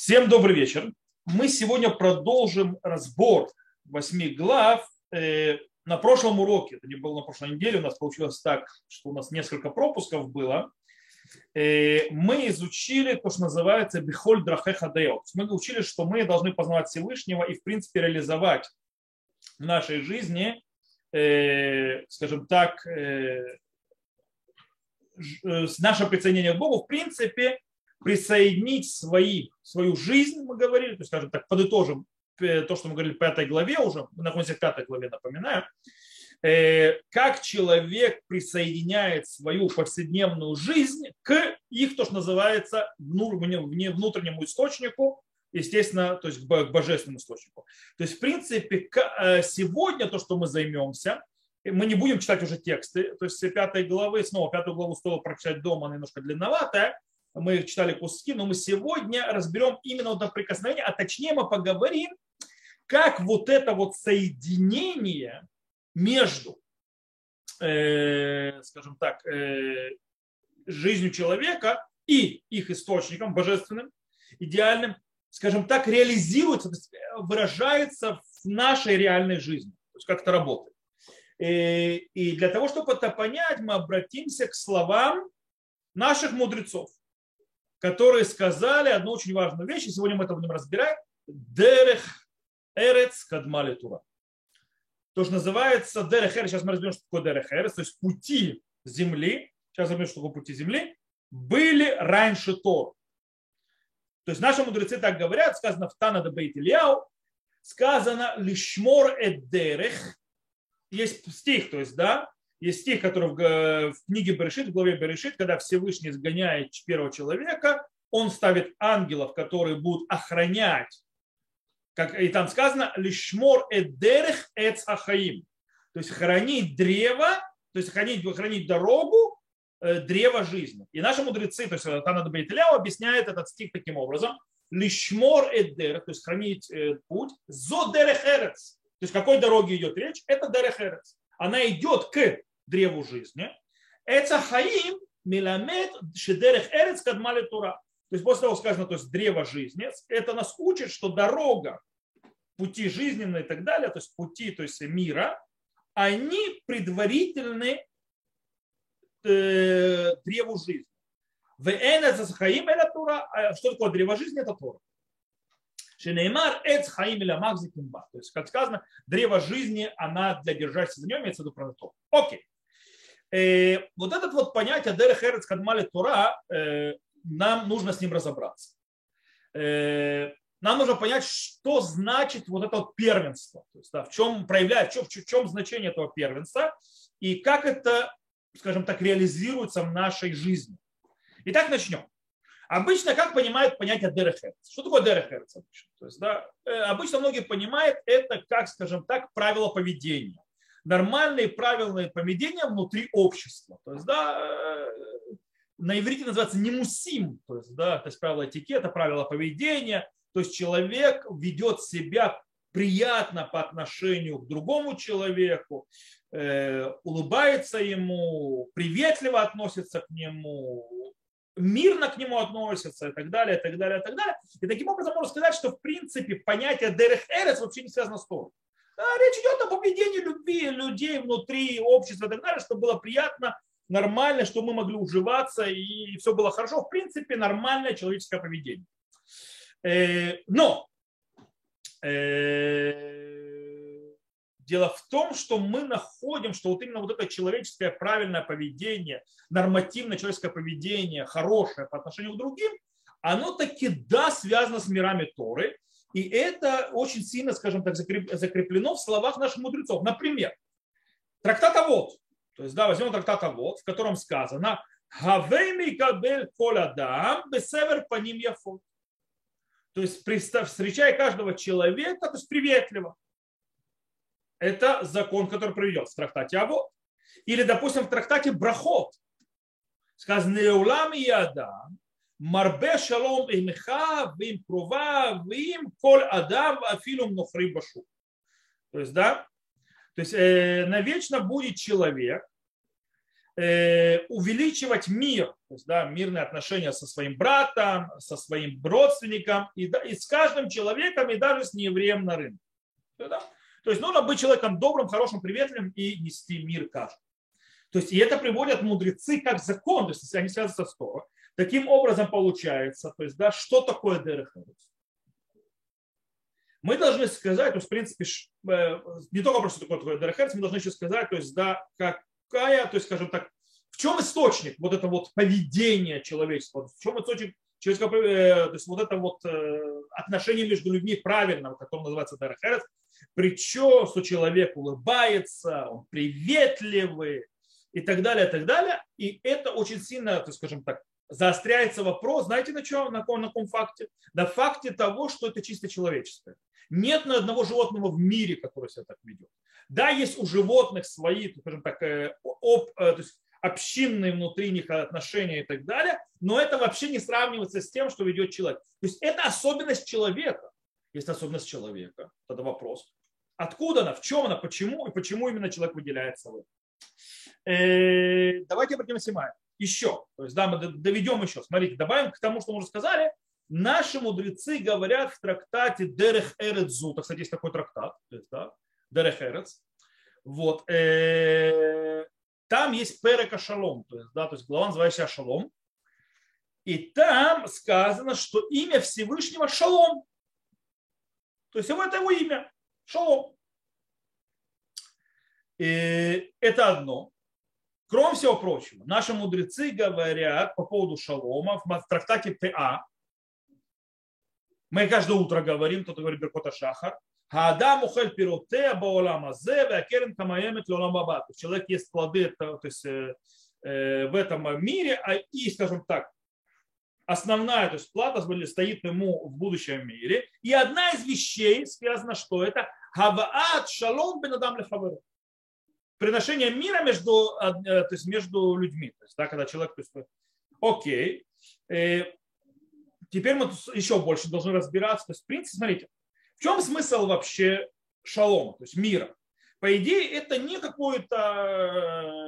Всем добрый вечер. Мы сегодня продолжим разбор восьми глав. Э, на прошлом уроке, это не было на прошлой неделе, у нас получилось так, что у нас несколько пропусков было. Э, мы изучили то, что называется бихоль драхеха Мы учили, что мы должны познавать Всевышнего и, в принципе, реализовать в нашей жизни, э, скажем так, наше присоединение к Богу, в принципе, присоединить свои, свою жизнь, мы говорили, то есть, скажем так, подытожим э, то, что мы говорили в пятой главе уже, мы находимся в пятой главе, напоминаю, э, как человек присоединяет свою повседневную жизнь к их, то, что называется, внутреннему источнику, естественно, то есть к божественному источнику. То есть, в принципе, э, сегодня то, что мы займемся, мы не будем читать уже тексты, то есть пятой главы, снова пятую главу стоило прочитать дома, немножко длинноватая, мы читали куски, но мы сегодня разберем именно вот это прикосновение, а точнее мы поговорим, как вот это вот соединение между, э, скажем так, э, жизнью человека и их источником божественным, идеальным, скажем так, реализуется, то есть выражается в нашей реальной жизни, то есть как это работает. Э, и для того, чтобы это понять, мы обратимся к словам наших мудрецов которые сказали одну очень важную вещь, и сегодня мы это будем разбирать. Дерех эрец кадмали тура. То, что называется дерех эрец, сейчас мы разберем, что такое дерех эрец, то есть пути земли, сейчас разберем, что такое пути земли, были раньше Тор. То есть наши мудрецы так говорят, сказано в Тана де сказано лишмор эд дерех, есть стих, то есть, да, есть стих, который в, в книге Берешит, в главе Берешит, когда Всевышний сгоняет первого человека, он ставит ангелов, которые будут охранять, как и там сказано, лишмор эдерех эцахаим, то есть хранить древо, то есть хранить, хранить дорогу э, древа жизни. И наши мудрецы, то есть Тана Бейтляу объясняет этот стих таким образом, лишмор эдерех, то есть хранить э, путь, зо дерехерец, то есть какой дороге идет речь, это дерехерец. Она идет к древу жизни. Это хаим миламет шедерех эрец кадмали тура. То есть после того сказано, то есть древо жизни, это нас учит, что дорога, пути жизненные и так далее, то есть пути то есть мира, они предварительны э, древу жизни. А что такое древо жизни? Это Тора. Шенеймар эц хаим или То есть, как сказано, древо жизни, она для держащихся за нем, имеется в про то. Окей. Э, вот этот вот понятие Дерех Эрец Кадмали Тура, э, нам нужно с ним разобраться. Э, нам нужно понять, что значит вот это вот первенство, то есть, да, в чем проявляет, в чем, в чем значение этого первенства и как это, скажем так, реализируется в нашей жизни. Итак, начнем. Обычно как понимают понятие дерехерц? Что такое дерехерц обычно? То есть, да, обычно многие понимают это как, скажем так, правило поведения нормальные правильные поведения внутри общества. То есть, да, э, на иврите называется немусим, то есть, да, то есть правила этикета, правила поведения, то есть человек ведет себя приятно по отношению к другому человеку, э, улыбается ему, приветливо относится к нему, мирно к нему относится и так далее, и так далее, и так далее. И таким образом можно сказать, что в принципе понятие дерех эрес вообще не связано с Торой. А речь идет о поведении любви людей внутри общества и так далее, чтобы было приятно, нормально, чтобы мы могли уживаться и все было хорошо. В принципе, нормальное человеческое поведение. Э, но э, дело в том, что мы находим, что вот именно вот это человеческое правильное поведение, нормативное человеческое поведение, хорошее по отношению к другим, оно таки да связано с мирами Торы, и это очень сильно, скажем так, закреплено в словах наших мудрецов. Например, трактат Авод. То есть, да, возьмем трактат Авод, в котором сказано «Хавейми кабель кол адам бесевер по ним яфот». То есть, встречая каждого человека, то есть приветливо. Это закон, который приведет в трактате Авод. Или, допустим, в трактате Брахот. Сказано «Неулам и адам מרבה שלום עמך ועם קרובה ועם כל אדם ואפילו נוכרי בשוק. То есть, да, то есть э, навечно будет человек, э, увеличивать мир, то есть, да, мирные отношения со своим братом, со своим родственником и, да, и с каждым человеком, и даже с неевреем на рынке. Да? То есть нужно быть человеком добрым, хорошим, приветливым и нести мир каждому. То есть и это приводят мудрецы как закон, то есть если они связаны со Торой. Таким образом получается, то есть, да, что такое Дерехерец? Мы должны сказать, то есть, в принципе, э, не только просто такое Дерехерец, мы должны еще сказать, то есть, да, какая, то есть, скажем так, в чем источник вот это вот поведение человеческого, в чем источник человеческого, э, то есть вот это вот э, отношение между людьми правильного, которое называется Дерехерец, причем, что человек улыбается, он приветливый и так далее, и так далее. И это очень сильно, то скажем так, заостряется вопрос, знаете, на чем, на каком, на каком факте? На факте того, что это чисто человеческое. Нет ни одного животного в мире, которое себя так ведет. Да, есть у животных свои, скажем так, э, об, э, то есть общинные внутри них отношения и так далее, но это вообще не сравнивается с тем, что ведет человек. То есть это особенность человека. Есть особенность человека. Тогда вопрос. Откуда она, в чем она, почему и почему именно человек выделяется в этом. Э, давайте обратим внимание еще. То есть, да, мы доведем еще. Смотрите, добавим к тому, что мы уже сказали. Наши мудрецы говорят в трактате Дерех Эрецзу. Так, кстати, есть такой трактат. Да, Дерех Эрец. Вот. Э, там есть Перека Шалом. То есть, да, то есть глава называется Шалом. И там сказано, что имя Всевышнего Шалом. То есть, это его имя. Шалом. И это одно. Кроме всего прочего, наши мудрецы говорят по поводу шалома в трактате ТА. Мы каждое утро говорим, кто-то говорит Беркота Шахар. Хаадам ухель пироте баолам азе веакерен камаемет лолам баба. Человек ест плоды то есть, э, э, в этом мире, а и, скажем так, основная, то есть плата стоит ему в будущем мире. И одна из вещей связана, что это хаваат шалом бенадам лехаверу приношение мира между, э, то есть между людьми. То есть, да, когда человек, то есть, окей, э, теперь мы еще больше должны разбираться. То есть, в принципе, смотрите, в чем смысл вообще шалома, то есть мира? По идее, это не какое-то э,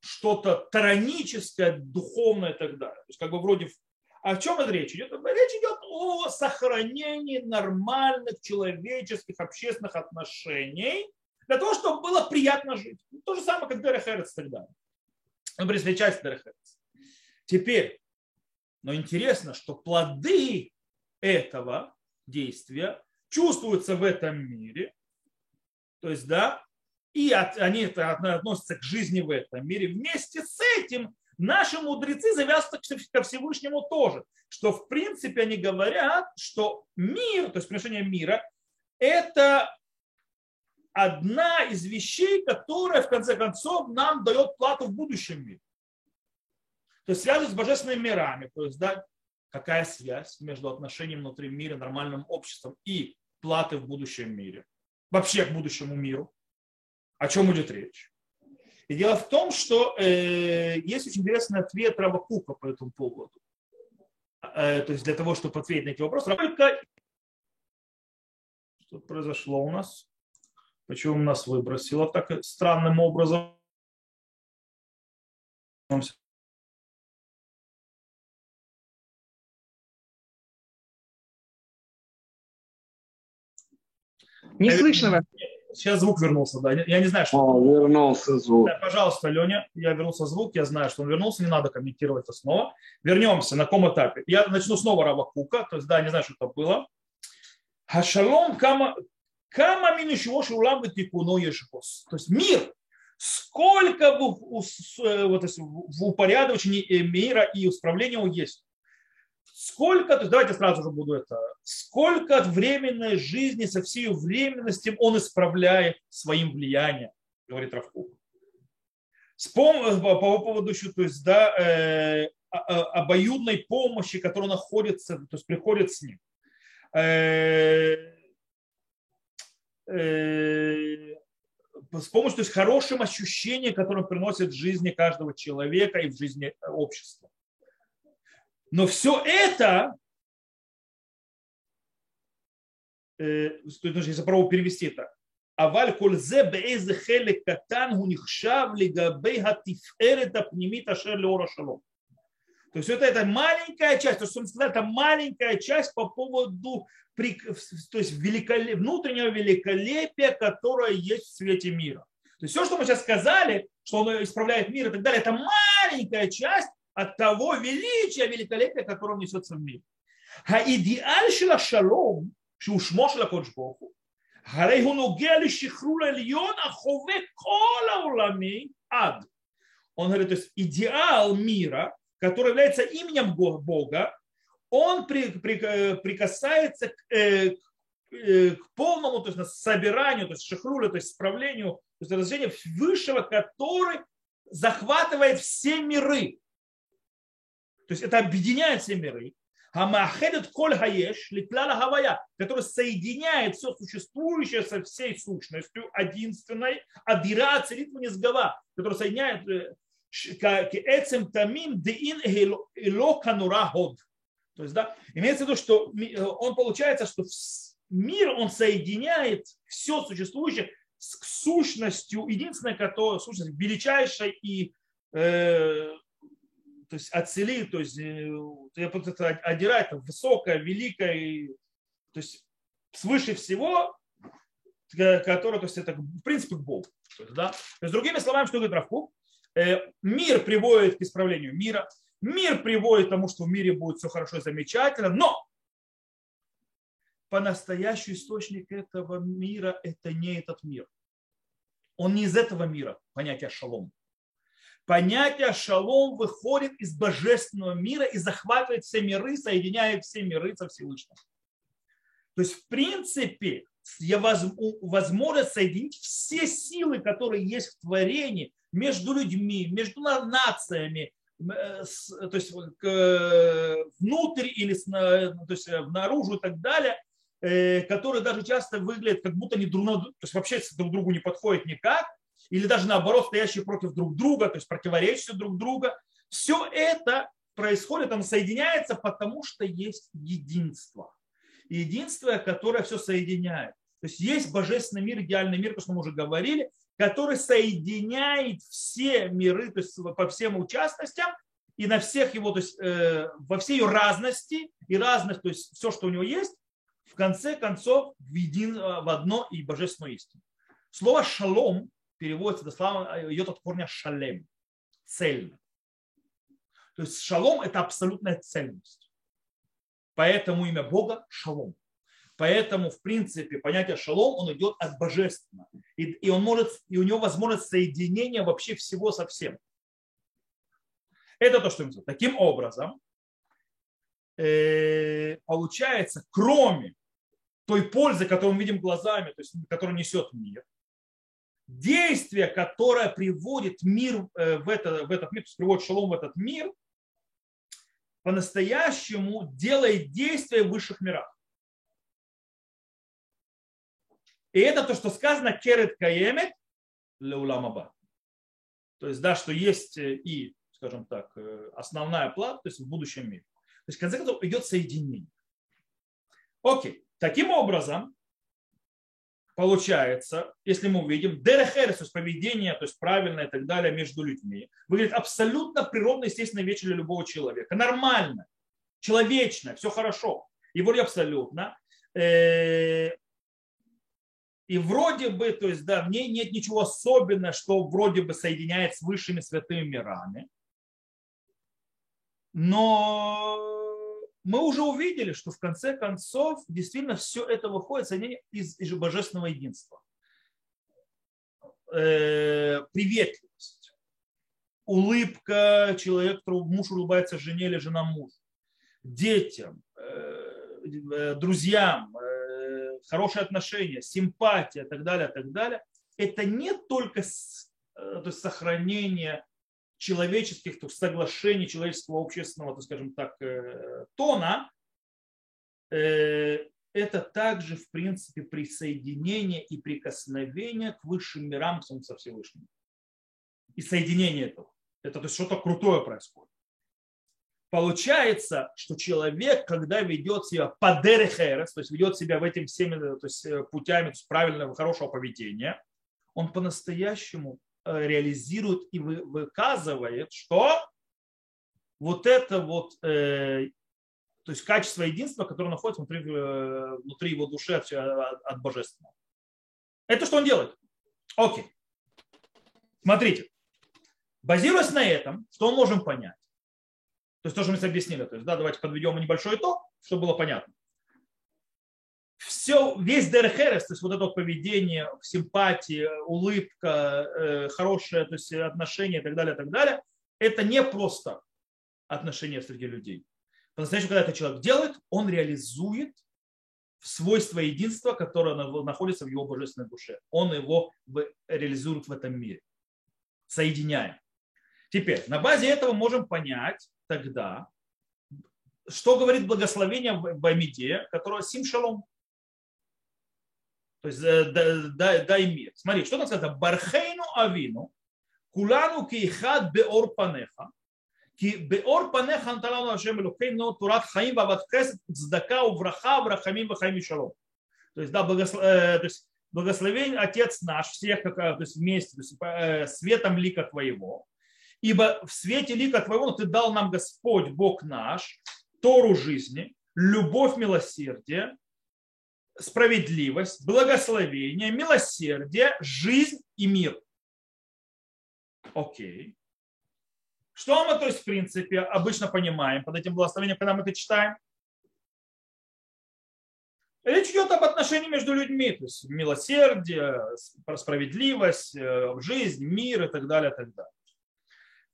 что-то тараническое, духовное и так далее. То есть, как бы вроде о чем это речь идет? Речь идет о сохранении нормальных человеческих общественных отношений для того, чтобы было приятно жить. То же самое, как Дерехерец тогда. Ну, при часть Дерехерец. Теперь, но интересно, что плоды этого действия чувствуются в этом мире, то есть, да, и от, они это относятся к жизни в этом мире. Вместе с этим наши мудрецы завязывают ко Всевышнему тоже, что в принципе они говорят, что мир, то есть приношение мира, это одна из вещей, которая в конце концов нам дает плату в будущем мире. То есть связывает с божественными мирами. То есть, да, какая связь между отношением внутри мира, нормальным обществом и платы в будущем мире? Вообще к будущему миру. О чем идет речь? И дело в том, что э, есть очень интересный ответ Рава Кука по этому поводу. Э, то есть для того, чтобы ответить на эти вопросы. Только что произошло у нас? Почему нас выбросило так странным образом? Не слышно вас. Сейчас звук вернулся, да. Я не знаю, что. О, вернулся звук. Да, пожалуйста, Леня, я вернулся звук, я знаю, что он вернулся, не надо комментировать это снова. Вернемся, на каком этапе. Я начну снова Рава Кука, то есть, да, не знаю, что это было. Хашалом кама, Кама минишего шулам тикуно ешхос. То есть мир, сколько в, э, вот, в упорядочении мира и исправления его есть. Сколько, то есть давайте сразу же буду это, сколько от временной жизни со всей временностью он исправляет своим влиянием, говорит Равкук. По, по поводу еще, то есть, да, э, обоюдной помощи, которая находится, то есть приходит с ним. Э, Э, Э, с помощью, то есть хорошим ощущением, которое приносит в жизни каждого человека и в жизни общества. Но все это, э, если попробую перевести это, аваль кользе бейзе хелек катан гунихшав лигабей хатиферет апнемит ашер леора шалом. То есть это, это маленькая часть, то есть он сказал, это маленькая часть по поводу то есть великолеп, внутреннего великолепия, которое есть в свете мира. То есть все, что мы сейчас сказали, что он исправляет мир и так далее, это маленькая часть от того величия, великолепия, которое он несется в мир. האידיאל של השלום, שהוא שמו של הקודש ברוך הוא, הרי הוא נוגע לשחרור עליון החווה כל העולמי עד. Он говорит, то есть идеал мира, который является именем Бога, он при, при, прикасается к, э, к, э, к полному то есть, собиранию, то есть шахрулю, то есть справлению, то есть разделению высшего, который захватывает все миры. То есть это объединяет все миры. Хамахедет коль хаеш ликляла хавая, который соединяет все существующее со всей сущностью единственной, адира царит низгава, который соединяет кэцем тамим деин эло канура ход. То есть, да, имеется в виду, что он получается, что мир, он соединяет все существующее с сущностью, единственной, которая сущность величайшей и э, то есть отцели, то есть это одирает высокое, великое, то есть свыше всего, которое, то есть это в принципе Бог. То есть, да? то есть другими словами, что говорит Равкук, э, мир приводит к исправлению мира, мир приводит к тому, что в мире будет все хорошо и замечательно, но по-настоящему источник этого мира это не этот мир. Он не из этого мира, понятие шалом понятие шалом выходит из божественного мира и захватывает все миры, соединяет все миры со Всевышним. То есть, в принципе, я возможно соединить все силы, которые есть в творении между людьми, между нациями, э, то есть внутрь или то есть наружу и так далее, э, которые даже часто выглядят как будто они друг, то есть вообще друг другу не подходят никак, или даже наоборот стоящие против друг друга, то есть противоречия друг друга. Все это происходит, оно соединяется, потому что есть единство. Единство, которое все соединяет. То есть есть божественный мир, идеальный мир, как мы уже говорили, который соединяет все миры, то есть по всем участностям и на всех его, то есть э, во всей ее разности и разных, то есть все, что у него есть, в конце концов в, един, в одно и божественную истину. Слово шалом переводится дословно, идет от корня шалем, цельно. То есть шалом – это абсолютная цельность. Поэтому имя Бога – шалом. Поэтому, в принципе, понятие шалом, он идет от божественного. И, и, он может, и у него возможность соединения вообще всего со всем. Это то, что мы Таким образом, э, получается, кроме той пользы, которую мы видим глазами, то есть, которую несет мир, действие, которое приводит мир э, в, это, в этот мир, то есть приводит шалом в этот мир, по-настоящему делает действие в высших мирах. И это то, что сказано керет каемет леуламаба. То есть, да, что есть э, и, скажем так, э, основная плата, то есть в будущем мире. То есть, в конце концов, идет соединение. Окей. Таким образом, получается, если мы увидим, дерехерес, то есть поведение, то есть правильное и так далее между людьми, выглядит абсолютно природно, естественно, вещь для любого человека. Нормально, человечно, все хорошо. И вроде абсолютно. Э, и вроде бы, то есть, да, в ней нет ничего особенного, что вроде бы соединяет с высшими святыми мирами. Но мы уже увидели, что в конце концов действительно все это выходит из, из божественного единства. Э, приветливость, улыбка человека, муж улыбается жене или жена мужу, детям, э, э, друзьям, хорошие отношения, симпатия и так далее, так далее. Это не только то есть сохранение человеческих то соглашений, человеческого общественного, так скажем так, э, тона, э, это также, в принципе, присоединение и прикосновение к высшим мирам со Всевышним. И соединение этого. Это то есть что-то крутое происходит. Получается, что человек, когда ведет себя по дерехерес, то есть ведет себя в этим всеми то есть, э, путями правильного, хорошего поведения, он по-настоящему э, реализирует и выказывает, что вот это вот, э, то есть качество единства, которое находится внутри, э, внутри его души от, от божественного. Это что он делает? Окей. Смотрите. Базируясь на этом, что мы можем понять? То есть то, что мы объяснили. То есть, да, давайте подведем небольшой итог, чтобы было понятно. Все, весь дерхерес, то есть вот это вот поведение, симпатия, улыбка, э, хорошее то есть отношения и так далее, и так далее, это не просто отношения среди людей. По-настоящему, когда это человек делает, он реализует свойство единства, которое находится в его божественной душе. Он его реализует в этом мире, соединяя. Теперь, на базе этого можем понять тогда, что говорит благословение в Амиде, которое сим шалом. То есть дай, дай мир. Смотри, что там сказано? Бархейну авину, кулану кихад беор панеха, כי באור פניך נתן לנו השם אלוקינו תורת חיים ואהבת חסד, צדקה וברכה ורחמים וחיים ושלום. То есть, да, благослов... то есть, благословение Отец наш, всех как, то есть, вместе, то есть, светом лика Твоего, ибо в свете лика Твоего Ты дал нам Господь, Бог наш, Тору жизни, любовь, милосердие, справедливость, благословение, милосердие, жизнь и мир. Окей. Что мы, то есть, в принципе, обычно понимаем под этим благословением, когда мы это читаем? Речь идет об отношении между людьми, то есть милосердие, справедливость, э, жизнь, мир и так далее, и так далее.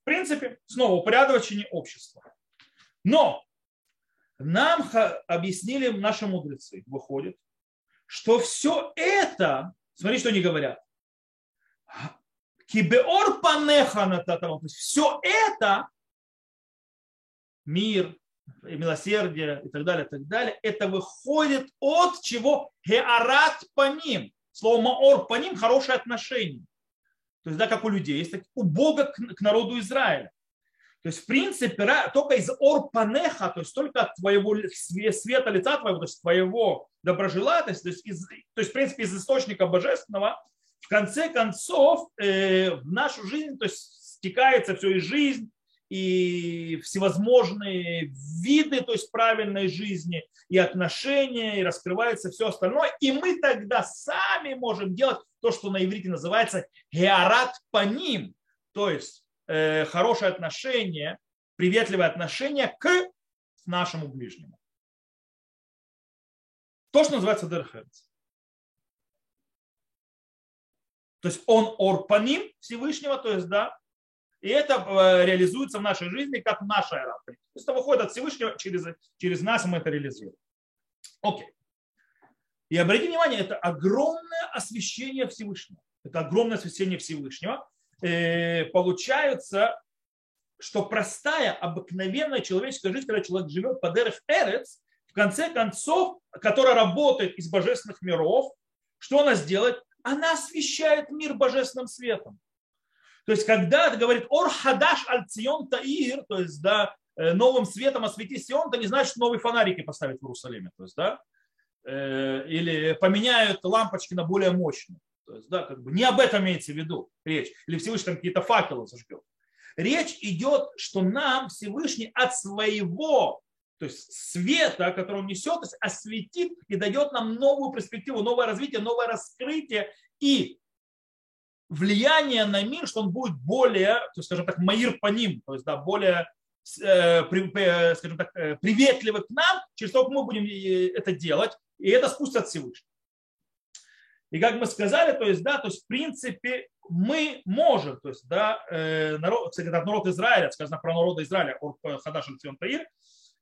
В принципе, снова упорядочение общества. Но нам объяснили наши мудрецы, выходит, что все это, смотри, что они говорят, Кибеор панеха то есть все это, мир, милосердие и так далее, и так далее, это выходит от чего? Геарат по ним. Слово маор по ним хорошее отношение. То есть, да, как у людей, есть так, у Бога к, к народу Израиля. То есть, в принципе, только из орпанеха, то есть только от твоего света лица твоего, то есть твоего доброжелательства, то есть, из, то есть в принципе, из источника божественного, в конце концов э, в нашу жизнь то есть, стекается все и жизнь, и всевозможные виды, то есть правильной жизни, и отношения, и раскрывается все остальное. И мы тогда сами можем делать то, что на иврите называется геарат по ним, то есть э, хорошее отношение, приветливое отношение к нашему ближнему. То, что называется дерхерц. То есть он орпаним Всевышнего, то есть, да, и это э, реализуется в нашей жизни как наша эра. То есть это выходит от Всевышнего, через, через нас мы это реализуем. Окей. И обратите внимание, это огромное освещение Всевышнего. Это огромное освещение Всевышнего. Э, получается, что простая, обыкновенная человеческая жизнь, когда человек живет под эрх эрец, в конце концов, которая работает из божественных миров, что она сделает? она освещает мир божественным светом. То есть, когда это говорит «Ор хадаш аль цион таир», то есть, да, э, новым светом освети Сион, то не значит новые фонарики поставить в Иерусалиме. То есть, да, или поменяют лампочки на более мощные. То есть, да, как бы не об этом имеется в виду речь. Или Всевышний там какие-то факелы зажгет. Речь идет, что нам Всевышний от своего то есть света, который он несет, то есть осветит и дает нам новую перспективу, новое развитие, новое раскрытие и влияние на мир, что он будет более, то есть, скажем так, маир по ним, то есть да, более э, скажем так, э, приветливый к нам, через то, как мы будем э, это делать, и это спустится от Всевышнего. И как мы сказали, то есть, да, то есть, в принципе, мы можем, то есть, да, народ, кстати, народ Израиля, сказано про народ Израиля, Хадаш Таир,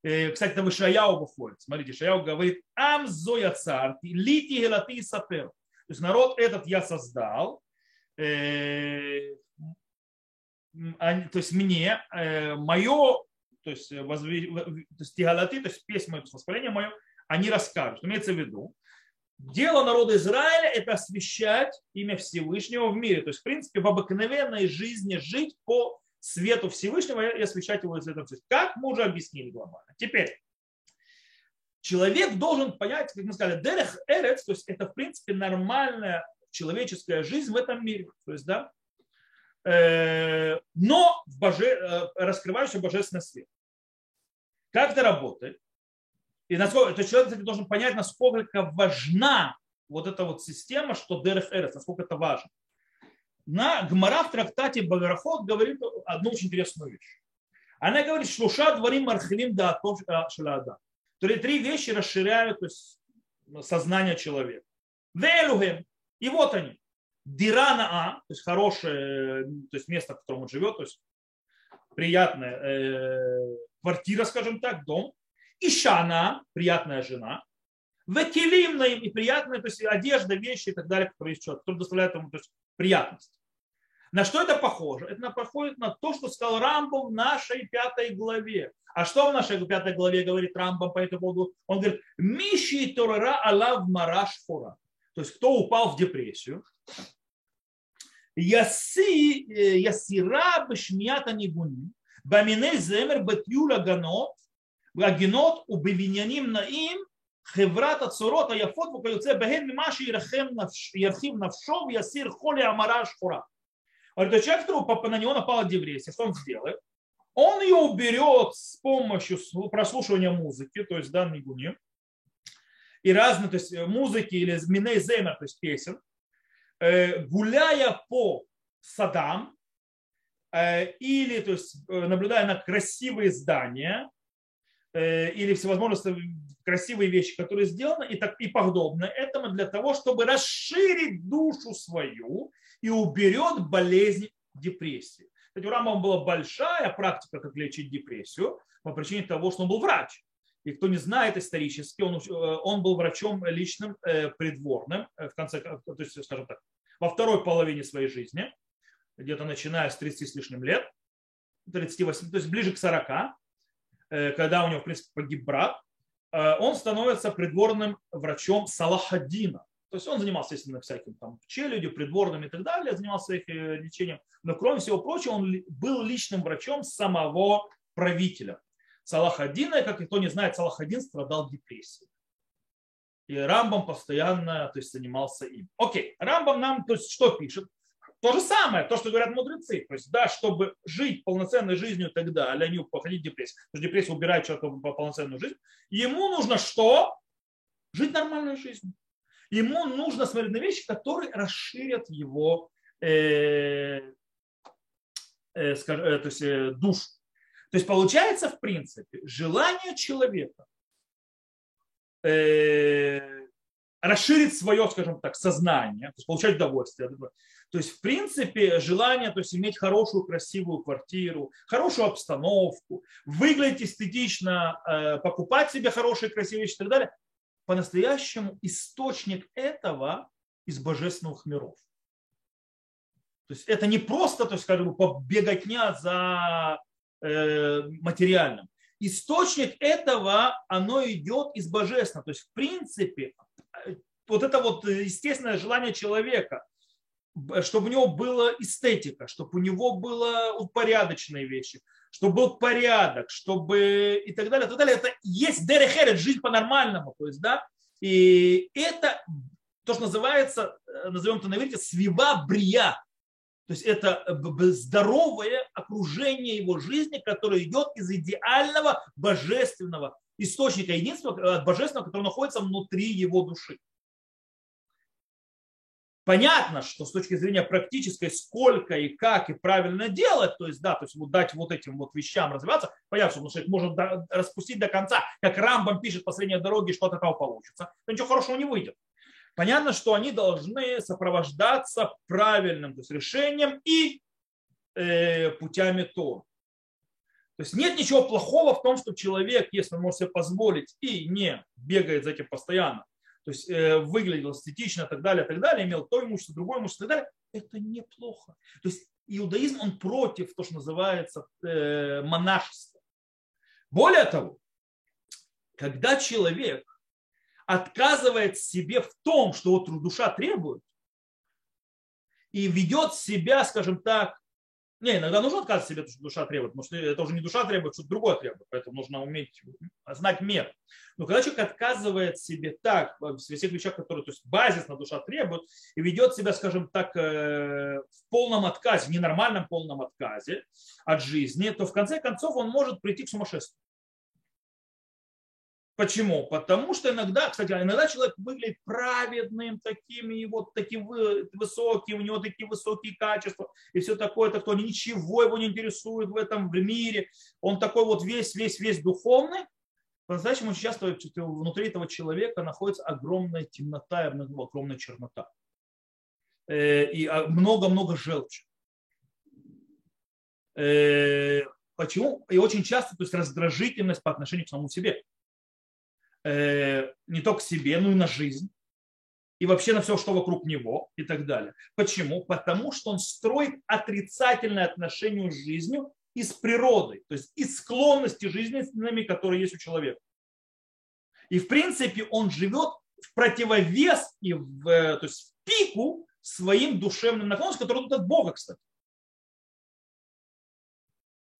Э, кстати, это Шаяу выходит. Смотрите, Шаяу говорит, ам зоя лити гелати сапер. То есть народ этот я создал, э, то есть мне, э, мое, то есть, то есть тигалати, то есть песня мое, воспаление мое, они расскажут. Имеется в виду, дело народа Израиля – это освещать имя Всевышнего в мире. То есть, в принципе, в обыкновенной жизни жить по свету Всевышнего и освещать его из этого. Как мы уже объяснили глобально. Теперь, человек должен понять, как мы сказали, дерех эрец, то есть это в принципе нормальная человеческая жизнь в этом мире. То есть, да, э, но в боже, э, раскрывающий божественный свет. Как это работает? И насколько, то человек кстати, должен понять, насколько важна вот эта вот система, что Дерех Эрес, насколько это важно. На Гмара в трактате Багарахот говорит одну очень интересную вещь. Она говорит, что ша дворим мархилим да шалада. То есть три вещи расширяют то есть, сознание человека. Велюхем. И вот они. Дирана А, то есть хорошее то есть место, в котором он живет, то есть приятная э, квартира, скажем так, дом. Ишана, приятная жена. Векилимна и приятная, то есть одежда, вещи и так далее, которые есть которые доставляют ему то есть, приятность. На что это похоже? Это похоже на то, что сказал Рамбом в нашей пятой главе. А что в нашей пятой главе говорит Рамбом по этому поводу? Он говорит, Миши Торара Алав Мараш Фора То есть кто упал в депрессию. Яси, э, ясира бешмията нигуни, бамине земер бетюля ганот, הגנות ובבניינים נעים חברת הצורות היפות וכיוצא בהן ממה שירחיב נפשו ויסיר חולי המרה השחורה. Говорит, человек, которого на него напала депрессия, что он сделает? Он ее уберет с помощью прослушивания музыки, то есть данной гуни, и разные, то есть музыки или миней земер, то есть песен, гуляя по садам, или то есть, наблюдая на красивые здания, Э, или всевозможные красивые вещи, которые сделаны и, так, и подобное этому для того, чтобы расширить душу свою и уберет болезнь депрессии. Кстати, у Рамбама была большая практика, как лечить депрессию, по причине того, что он был врач. И кто не знает исторически, он, э, он был врачом личным, э, придворным, в конце, то есть, скажем так, во второй половине своей жизни, где-то начиная с 30 с лишним лет, 38, то есть ближе к 40, Э, когда у него, в принципе, погиб брат, э, он становится придворным врачом Салахаддина. То есть он занимался, естественно, всяким там челюдью, придворным и так далее, занимался их э, лечением. Но кроме всего прочего, он был личным врачом самого правителя. Салахаддина, как никто не знает, Салахаддин страдал депрессией. И Рамбам постоянно то есть, занимался им. Окей, Рамбам нам то есть, что пишет? То же самое, то, что говорят мудрецы. То есть, да, чтобы жить полноценной жизнью и так далее, а не походить в депрессию. Потому что депрессия убирает человека по полноценную жизнь. Ему нужно что? Жить нормальной жизнью. Ему нужно смотреть на вещи, которые расширят его э, э, скажем, э, то есть, э, душу. То есть получается, в принципе, желание человека э, расширить свое, скажем так, сознание, то есть получать удовольствие. То есть, в принципе, желание то есть, иметь хорошую, красивую квартиру, хорошую обстановку, выглядеть эстетично, э, покупать себе хорошие, красивые вещи и так далее, по-настоящему источник этого из божественных миров. То есть это не просто, то есть, скажем, побеготня за э, материальным. Источник этого, оно идет из божественного. То есть, в принципе, вот это вот естественное желание человека, чтобы у него была эстетика, чтобы у него было упорядоченные вещи, чтобы был порядок, чтобы и так далее, и так далее. Это есть дерехерет, жить по-нормальному. То есть, да, и это то, что называется, э, назовем это на иврите, свива брия. То есть это здоровое окружение его жизни, которое идет из идеального божественного источника единства э, божественного, который находится внутри его души. Понятно, что с точки зрения практической, сколько и как и правильно делать, то есть, да, то есть вот дать вот этим вот вещам развиваться, понятно, что человек может распустить до конца, как Рамбам пишет по средней дороге, что-то того получится, то ничего хорошего не выйдет. Понятно, что они должны сопровождаться правильным то есть решением и э, путями то. То есть нет ничего плохого в том, что человек, если он может себе позволить и не бегает за этим постоянно, то есть э, выглядел эстетично и так далее, и так далее, имел то имущество, другое имущество и так далее, это неплохо. То есть иудаизм, он против то, что называется э, монашество. Более того, когда человек отказывает себе в том, что вот душа требует, и ведет себя, скажем так, Не, иногда нужно отказывать себе, что душа требует, потому что это уже не душа требует, что-то другое требует, поэтому нужно уметь знать мер. Но когда человек отказывает себе так, во всех вещах, которые то есть базисно душа требует, и ведет себя, скажем так, э, в полном отказе, в ненормальном полном отказе от жизни, то в конце концов он может прийти к сумасшествию. Почему? Потому что иногда, кстати, иногда человек выглядит праведным, таким и вот таким высоким, у него такие высокие качества и все такое, так кто ничего его не интересует в этом в мире. Он такой вот весь, весь, весь духовный. По-настоящему очень часто внутри этого человека находится огромная темнота огромная чернота. Э, и а, много-много желчи. Э, почему? И очень часто то есть раздражительность по отношению к самому себе. Э, не только себе, но и на жизнь. И вообще на все, что вокруг него и так далее. Почему? Потому что он строит отрицательное отношение с жизнью из природы, то есть из склонности жизненными, которые есть у человека. И в принципе он живет в противовес и в, э, то есть в пику своим душевным наклонностям, которые идут от Бога, кстати.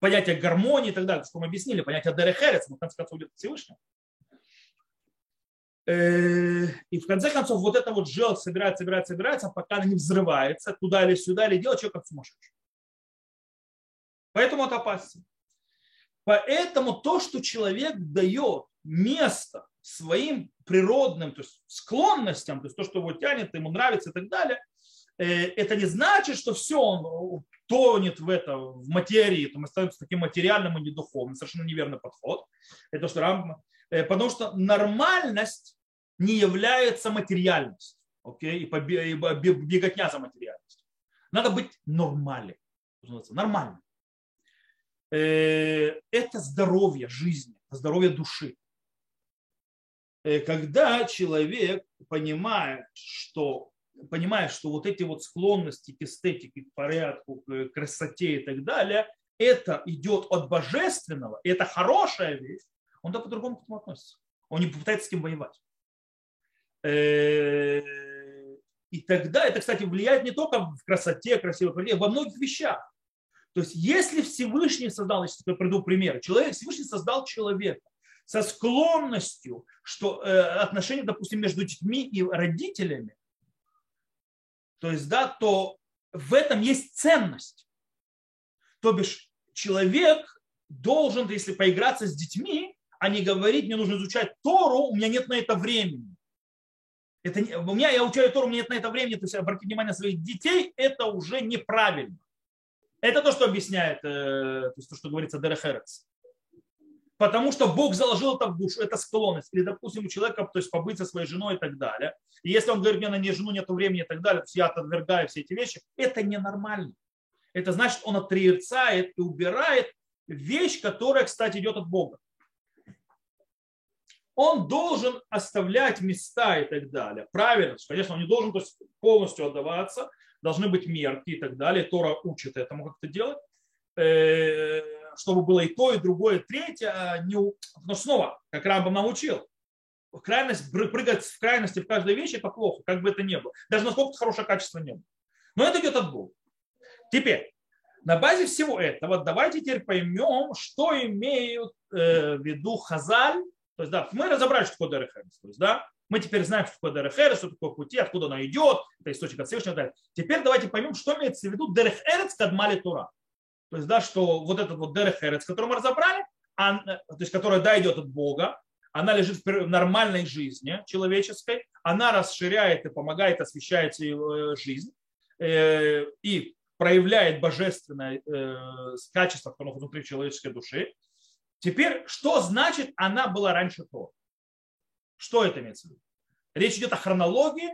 Понятие гармонии и так далее, что мы объяснили, понятие Дерехерец, но в конце концов идет Всевышнего. Э, и в конце концов вот это вот желчь собирается, собирается, собирается, пока она не взрывается туда или сюда, или делает человек как сумасшедший. Поэтому это опасно. Поэтому то, что человек дает место своим природным то есть склонностям, то есть то, что его тянет, ему нравится и так далее, э, это не значит, что все, он тонет в это, в материи, то мы становимся таким материальным и недуховным. Совершенно неверный подход. Это что Э, потому что нормальность не является материальностью. Окей? И беготня за материальностью. Надо быть нормален. Нормально. Э, это здоровье жизни, здоровье души. Э, когда человек понимает, что понимает, что вот эти вот склонности к эстетике, к порядку, к красоте и так далее, это идет от божественного, это хорошая вещь, он да по-другому к этому относится. Он не попытается с кем воевать. Э, и тогда это, кстати, влияет не только в красоте, красивой красоте, во многих вещах. То есть, если Всевышний создал, если я приду пример, человек, Всевышний создал человека со склонностью, что э, отношения, допустим, между детьми и родителями, то есть, да, то в этом есть ценность. То бишь, человек должен, если поиграться с детьми, а не говорить, мне нужно изучать Тору, у меня нет на это времени. Это, у меня, я учаю Тору, у меня нет на это времени, то есть обратить внимание на своих детей, это уже неправильно. Это то, что объясняет, э, то, есть то что говорится Дерехерец. Потому что Бог заложил это в душу, это склонность. Или, допустим, у человека то есть, побыть со своей женой и так далее. И если он говорит, мне на ней жену нет времени и так далее, то есть я отвергаю все эти вещи, это ненормально. Это значит, он отрицает и убирает вещь, которая, кстати, идет от Бога он должен оставлять места и так далее. Правильно, конечно, он не должен то есть, полностью отдаваться, должны быть мерки и так далее. Тора учит этому, как это делать, э, чтобы было и то, и другое, и третье. А но снова, как Рамбам научил, крайность, прыгать в крайности в каждой вещи это плохо, как бы это ни было. Даже насколько хорошее качество не было. Но это идет от Бога. Теперь, на базе всего этого, давайте теперь поймем, что имеют э, в виду Хазаль то есть, да, мы разобрали, что такое Дерехерес. То есть, да, мы теперь знаем, что такое Дерехерес, что такое пути, откуда она идет, это источник от Всевышнего. Теперь давайте поймем, что имеется в виду Дерехерец Кадмали Тура. То есть, да, что вот этот вот Дерехерец, который мы разобрали, он, то есть, которая, да, идет от Бога, она лежит в нормальной жизни человеческой, она расширяет и помогает, освещает э, жизнь э, и проявляет божественное э, качество, которое внутри человеческой души. Теперь, что значит она была раньше Тор? Что это имеется в виду? Речь идет о хронологии.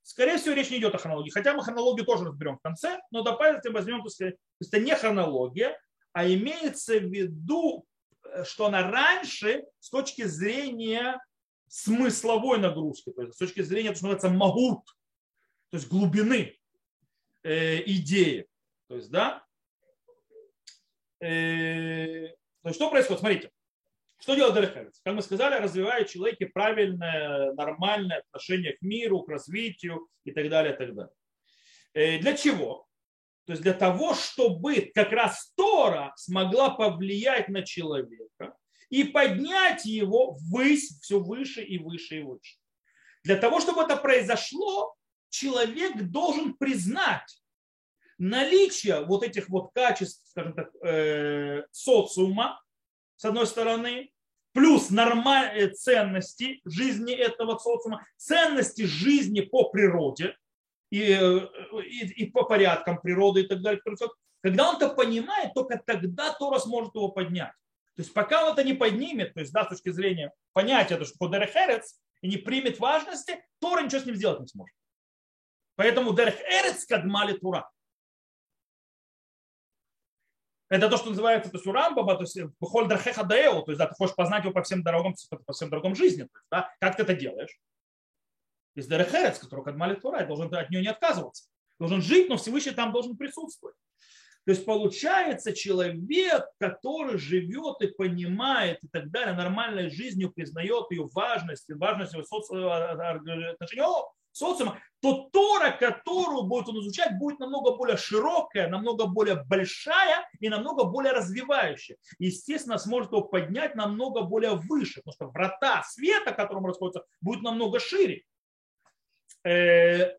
Скорее всего, речь не идет о хронологии. Хотя мы хронологию тоже разберем в конце, но допустим, возьмем, то есть это не хронология, а имеется в виду, что она раньше с точки зрения смысловой нагрузки, то есть с точки зрения, то, что называется магут, то есть глубины э, идеи. То есть, да, э, то есть что происходит? Смотрите, что делает Дерехерец? Как мы сказали, развивает в человеке правильное, нормальное отношение к миру, к развитию и так далее. И так далее. Э, для чего? То есть для того, чтобы как раз Тора смогла повлиять на человека и поднять его ввысь все выше и выше и выше. Для того, чтобы это произошло, человек должен признать наличие вот этих вот качеств, скажем так, э, социума, с одной стороны, плюс нормальные ценности жизни этого социума, ценности жизни по природе и, и, и по порядкам природы и так далее. Когда он это понимает, только тогда Тора сможет его поднять. То есть пока он это не поднимет, то есть да, с точки зрения понятия, то, что Дерехерец, и не примет важности, Тора ничего с ним сделать не сможет. Поэтому Дерехерец кадмали Тура. Это то, что называется, то есть у Рамбаба, то есть Бухоль Драхеха Даэу, то есть да, ты хочешь познать его по всем дорогам, по всем дорогам жизни. То есть, да, как ты это делаешь? Есть Дерехерец, который Кадмали Тура, должен от нее не отказываться. Должен жить, но Всевышний там должен присутствовать. То есть получается человек, который живет и понимает и так далее, нормальной жизнью признает ее важность, важность его отношения социума, то Тора, которую будет он изучать, будет намного более широкая, намного более большая и намного более развивающая. Естественно, сможет его поднять намного более выше, потому что врата света, которым расходятся, будут намного шире. Э,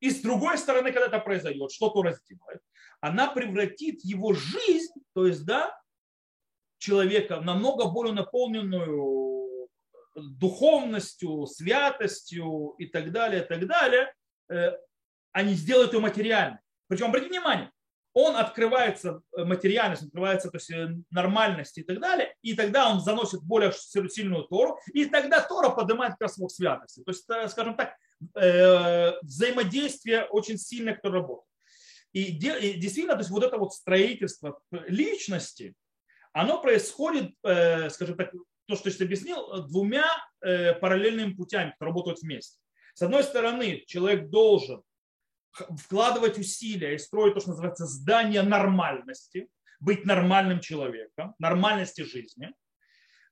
и с другой стороны, когда это произойдет, что Тора сделает? Она превратит его жизнь, то есть, да, человека намного более наполненную духовностью, святостью и так далее, и так далее, э, они сделают ее материальной. Причем, обратите внимание, он открывается э, материальность, открывается то есть, э, нормальность и так далее, и тогда он заносит более сильную Тору, и тогда Тора поднимает как раз святости. То есть, скажем так, взаимодействие очень сильное, которое работает. И действительно, то есть вот это вот строительство личности, оно происходит, скажем так, то, что я объяснил, э, двумя э, параллельными путями, которые работают вместе. С одной стороны, человек должен вкладывать усилия и строить то, что называется здание нормальности, быть нормальным человеком, нормальности жизни.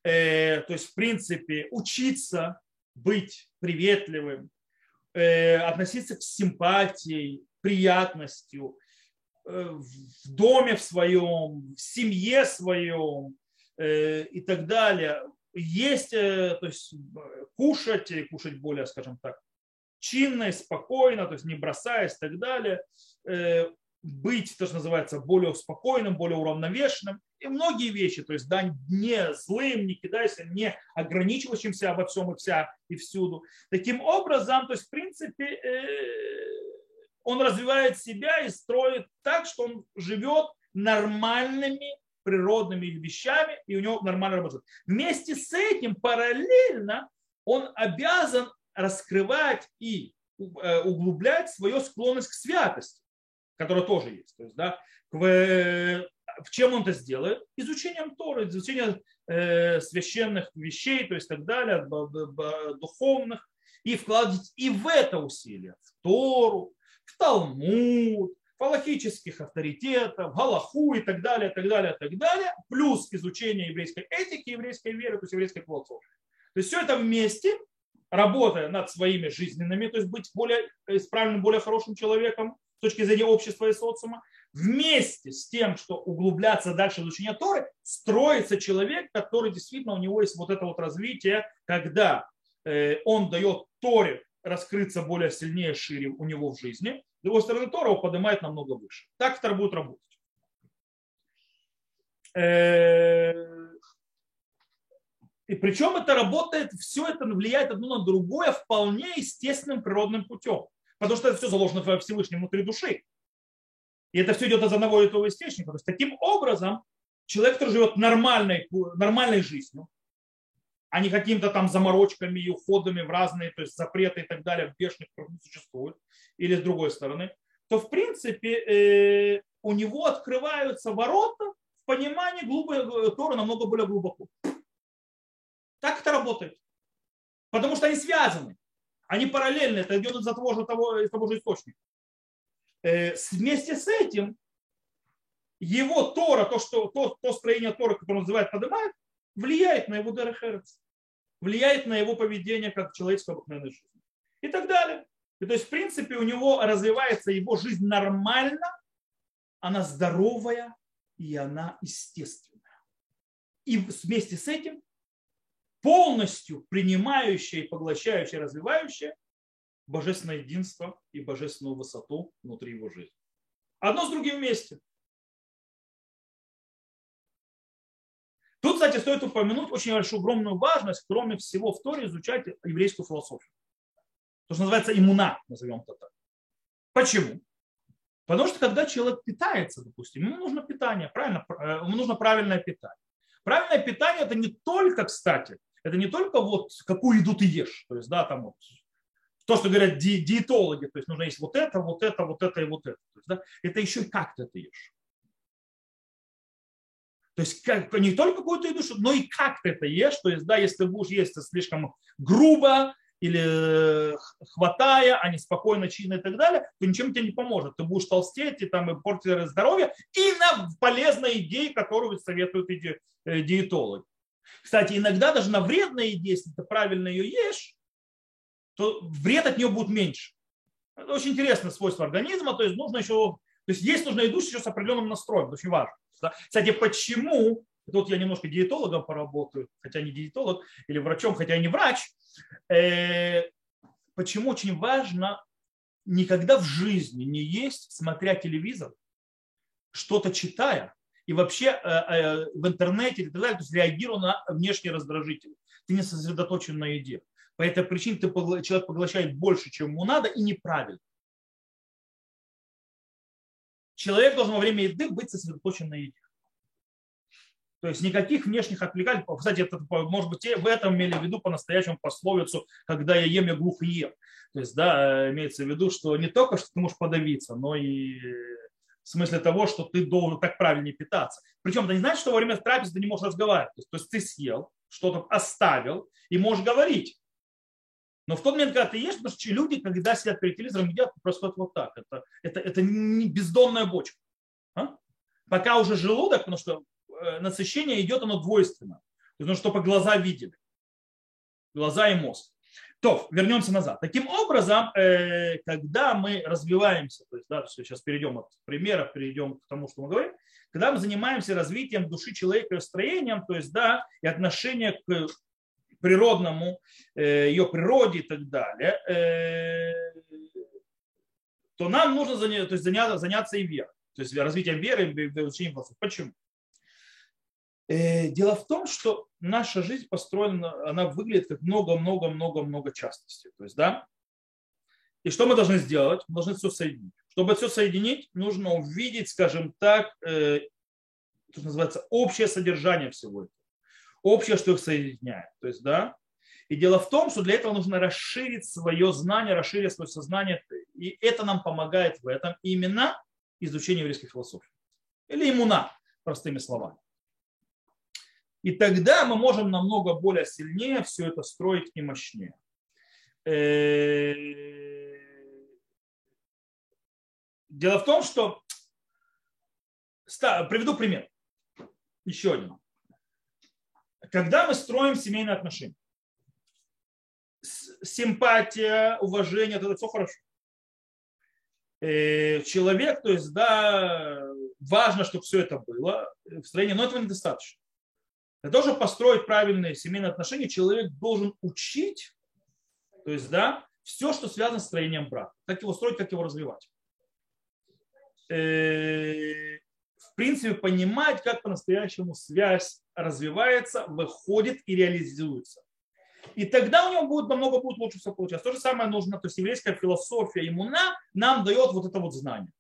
Э, то есть, в принципе, учиться быть приветливым, относиться к симпатии, приятностью, в доме в своем, в семье своем, Э, и так далее. Есть, э, то есть кушать, кушать более, скажем так, чинно и спокойно, то есть не бросаясь и так далее, э, быть, то, что называется, более спокойным, более уравновешенным. И многие вещи, то есть да, не злым, не кидайся, не ограничивающимся во всем и вся и всюду. Таким образом, то есть в принципе он развивает себя и строит так, что он живет нормальными природными вещами, и у него нормально работает. Вместе с этим параллельно он обязан раскрывать и э, углублять свою склонность к святости, которая тоже есть. То есть, да, в, в чем он это сделает? Изучением Торы, изучением э, священных вещей, то есть так далее, духовных, и вкладывать и в это усилие, в Тору, в Талмуд, фалахических авторитетов, галаху и так далее, так далее, так далее, плюс изучение еврейской этики, еврейской веры, то есть еврейской философии. То есть все это вместе, работая над своими жизненными, то есть быть более исправленным, более хорошим человеком с точки зрения общества и социума, вместе с тем, что углубляться дальше в изучение Торы, строится человек, который действительно у него есть вот это вот развитие, когда э, он дает Торе раскрыться более сильнее, шире у него в жизни, с другой стороны, Тора его поднимает намного выше. Так Тора будет работать. Э, и причем это работает, все это влияет одно на другое вполне естественным природным путем. Потому что это все заложено в Всевышнем внутри души. И это все идет из одного и того источника. То есть таким образом человек, который живет нормальной, нормальной жизнью, а не какими-то там заморочками и уходами в разные то есть запреты и так далее в бешеных не существует, или с другой стороны, то в принципе э, у него открываются ворота в понимании глубокого Тора намного более глубоко. Так это работает. Потому что они связаны. Они параллельны. Это идет из того же, того, из того же источника. Э, вместе с этим его Тора, то, что, то, то строение Тора, которое он называет поднимает, влияет на его Дерехерц влияет на его поведение как человеческого обыкновенной жизни. И так далее. И то есть, в принципе, у него развивается его жизнь нормально, она здоровая и она естественная. И вместе с этим полностью принимающая и поглощающая, развивающая божественное единство и божественную высоту внутри его жизни. Одно с другим вместе. Кстати, стоит упомянуть очень большую огромную важность, кроме всего в Торе, изучать еврейскую философию. То, что называется иммуна, назовем это так. Почему? Потому что когда человек питается, допустим, ему нужно питание, правильно, э, ему нужно правильное питание. Правильное питание это не только, кстати, это не только вот какую еду ты ешь, то есть, да, там вот то, что говорят ди, диетологи, то есть нужно есть вот это, вот это, вот это и вот это. То есть, да, это еще и как ты это ешь. То есть как, не только какую-то еду, но и как ты это ешь. То есть, да, если ты будешь есть слишком грубо или хватая, а не спокойно, чинно и так далее, то ничем тебе не поможет. Ты будешь толстеть и там и портить здоровье и на полезной идее, которую советуют ди, э, диетологи. Кстати, иногда даже на вредной идее, если ты правильно ее ешь, то вред от нее будет меньше. Это очень интересное свойство организма, то есть нужно еще, то есть есть нужно еду еще с определенным настроем, это очень важно. Кстати, почему, тут я немножко диетологом поработаю, хотя не диетолог, или врачом, хотя не врач, э, почему очень важно никогда в жизни не есть, смотря телевизор, что-то читая, и вообще э, э, в интернете и так далее, то есть реагируя на внешние раздражители. Ты не сосредоточен на еде. По этой причине ты, человек поглощает больше, чем ему надо, и неправильно. Человек должен во время еды быть сосредоточен на еде. То есть никаких внешних отвлеканий. Кстати, это, может быть, в этом имели в виду по-настоящему пословицу, когда я ем, я глухо ем. То есть, да, имеется в виду, что не только, что ты можешь подавиться, но и в смысле того, что ты должен так правильнее питаться. Причем это не значит, что во время трапезы ты не можешь разговаривать. То есть ты съел, что-то оставил и можешь говорить. Но в тот момент, когда ты ешь, потому что люди, когда сидят перед телевизором, едят, происходит вот так. Это, это, это не бездонная бочка. А? Пока уже желудок, потому что э, насыщение идет оно двойственно. То есть, ну, чтобы глаза видели. Глаза и мозг. То, вернемся назад. Таким образом, э, когда мы развиваемся, то есть, да, сейчас перейдем от примеров, перейдем к тому, что мы говорим, когда мы занимаемся развитием души человека строением, то есть, да, и отношение к природному, э, ее природе и так далее, э, то нам нужно заняться, то есть заняться, заняться и верой. То есть развитием веры и изучением философии. Почему? Э, дело в том, что наша жизнь построена, она выглядит как много-много-много-много частностей. То есть, да? И что мы должны сделать? Мы должны все соединить. Чтобы все соединить, нужно увидеть, скажем так, э, что называется, общее содержание всего этого общее, что их соединяет. То есть, да, и дело в том, что для этого нужно расширить свое знание, расширить свое сознание. И это нам помогает в этом именно изучение еврейской философии. Или иммуна, простыми словами. И тогда мы можем намного более сильнее все это строить и мощнее. Э, дело в том, что... Приведу пример. Еще один когда мы строим семейные отношения, симпатия, уважение, это все хорошо. Э, человек, то есть, да, важно, чтобы все это было в строении, но этого недостаточно. Для того, чтобы построить правильные семейные отношения, человек должен учить, то есть, да, все, что связано с строением брака. Как его строить, как его развивать. Э, в принципе, понимать, как по-настоящему связь развивается, выходит и реализуется. И тогда у него будет намного будет лучше все получаться. То же самое нужно, то есть еврейская философия иммуна нам дает вот это вот знание.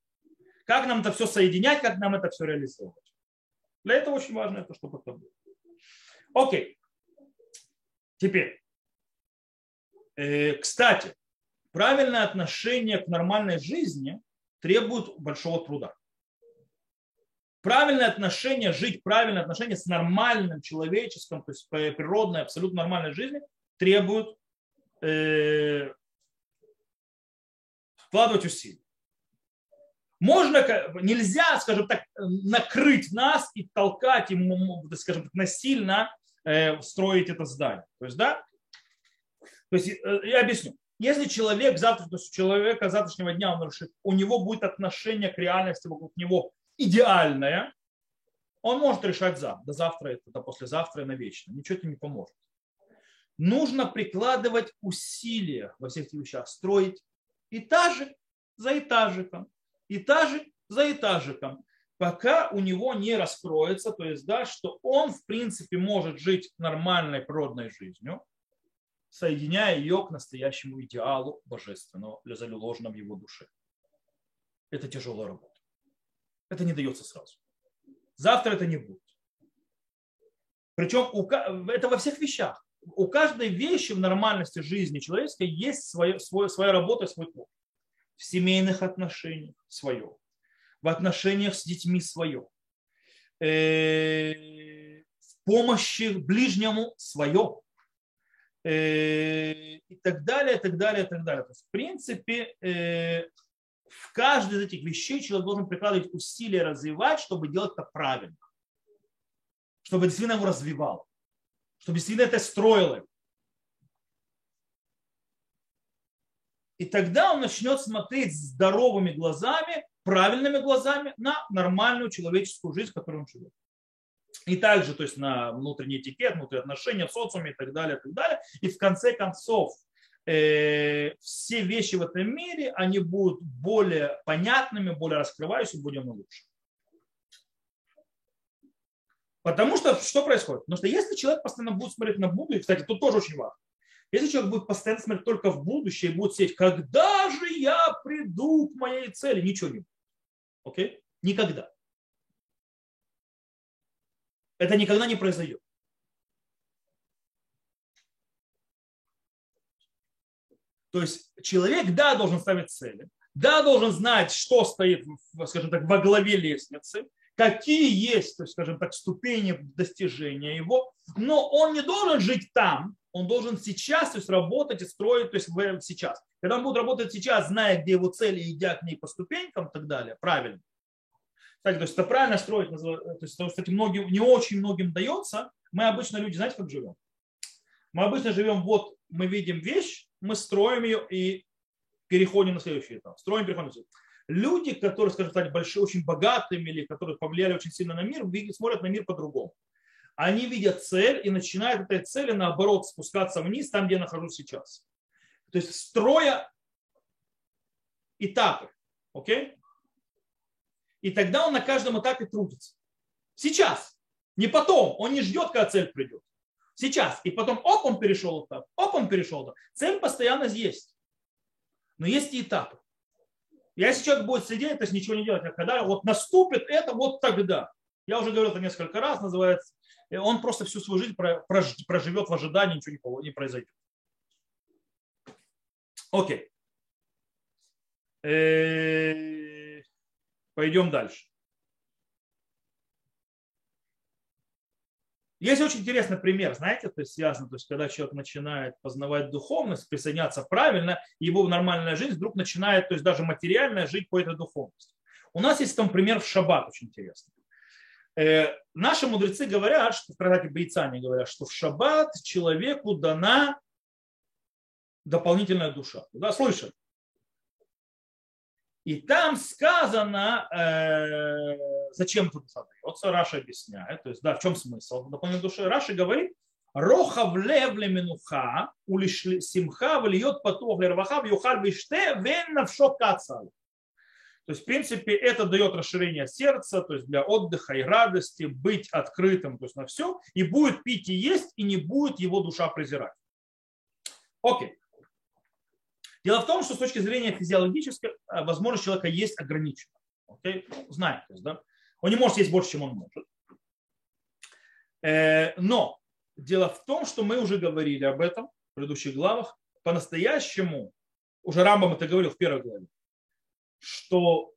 Как нам это все соединять, как нам это все реализовывать. Для этого очень важно это, чтобы это было. Окей. Теперь. Э, кстати, правильное отношение к нормальной жизни требует большого труда правильное отношение, жить правильное отношение с нормальным человеческим, то есть природной, абсолютно нормальной жизнью, требует э, вкладывать усилия. Можно, нельзя, скажем так, накрыть нас и толкать, и, скажем так, насильно э, строить это здание. То есть, да, то есть, э, я объясню. Если человек завтра, то есть у человека завтрашнего дня он решит, у него будет отношение к реальности вокруг него идеальное, он может решать за, до завтра, это, до послезавтра и навечно. Ничего это не поможет. Нужно прикладывать усилия во всех этих вещах, строить этажик за этажиком, этажик за этажиком, пока у него не раскроется, то есть, да, что он, в принципе, может жить нормальной природной жизнью, соединяя ее к настоящему идеалу божественного, заложенного в его душе. Это тяжелая работа. Это не дается сразу. Завтра это не будет. Причем это во всех вещах. У каждой вещи в нормальности жизни человеческой есть свое, свое, своя работа, свой труд. В семейных отношениях свое. В отношениях с детьми свое. Э, в помощи ближнему свое Э, и так далее, и так далее, и так далее. То есть, в принципе, э, в каждой из этих вещей человек должен прикладывать усилия развивать, чтобы делать это правильно. Чтобы действительно его развивал. Чтобы действительно это строило. И тогда он начнет смотреть здоровыми глазами, правильными глазами на нормальную человеческую жизнь, в которой он живет и также то есть на внутренний этикет, внутренние отношения в социуме и так далее, и так далее. И в конце концов все вещи в этом мире, они будут более понятными, более раскрывающими, будем лучше. Потому что что происходит? Потому что если человек постоянно будет смотреть на будущее, кстати, тут тоже очень важно. Если человек будет постоянно смотреть только в будущее и будет сидеть, когда же я приду к моей цели, ничего не будет. Окей? Никогда. Это никогда не произойдет. То есть человек, да, должен ставить цели, да, должен знать, что стоит, скажем так, во главе лестницы, какие есть, то есть, скажем так, ступени достижения его, но он не должен жить там, он должен сейчас то есть, работать и строить то есть, сейчас. Когда он будет работать сейчас, зная, где его цели, идя к ней по ступенькам и так далее, правильно, кстати, то есть это правильно строить, то есть, кстати, многим, не очень многим дается. Мы обычно люди, знаете, как живем? Мы обычно живем, вот мы видим вещь, мы строим ее и переходим на следующий этап. Строим, переходим на следующий Люди, которые, скажем так, большие, очень богатыми или которые повлияли очень сильно на мир, смотрят на мир по-другому. Они видят цель и начинают этой цели, наоборот, спускаться вниз, там, где я нахожусь сейчас. То есть строя этапы. Окей? И тогда он на каждом этапе трудится. Сейчас. Не потом. Он не ждет, когда цель придет. Сейчас. И потом, оп, он перешел этап. Оп, он перешел этап. Цель постоянно есть. Но есть и этапы. Если человек будет сидеть, то есть ничего не делать, а когда вот наступит это, вот тогда. Я уже говорил это несколько раз, называется. Он просто всю свою жизнь проживет в ожидании, ничего не произойдет. Окей. Э, Пойдем дальше. Есть очень интересный пример, знаете, то есть связано, то есть когда человек начинает познавать духовность, присоединяться правильно, его нормальная жизнь вдруг начинает, то есть даже материальная жить по этой духовности. У нас есть там пример в шаббат очень интересный. Э, наши мудрецы говорят, что в трактате Бейцане говорят, что в шаббат человеку дана дополнительная душа. Да, слышали? И там сказано, э, зачем тут задается, Раши объясняет, то есть, да, в чем смысл дополнительной души. Раши говорит, רוחב לב למנוחה, ולשמחה, ולהיות פתוח לרווחה, ויאכל וישתה, ואין נפשו קצה עליו. То есть, в принципе, это дает расширение сердца, то есть для отдыха и радости, быть открытым то есть на все, и будет пить и есть, и не будет его душа презирать. Окей. Дело в том, что с точки зрения физиологической э, возможность человека есть ограничена. Okay? Ну, знаем, то есть, да? Он не может есть больше, чем он может. Э, но дело в том, что мы уже говорили об этом в предыдущих главах. По-настоящему, уже Рамбам это говорил в первой главе, что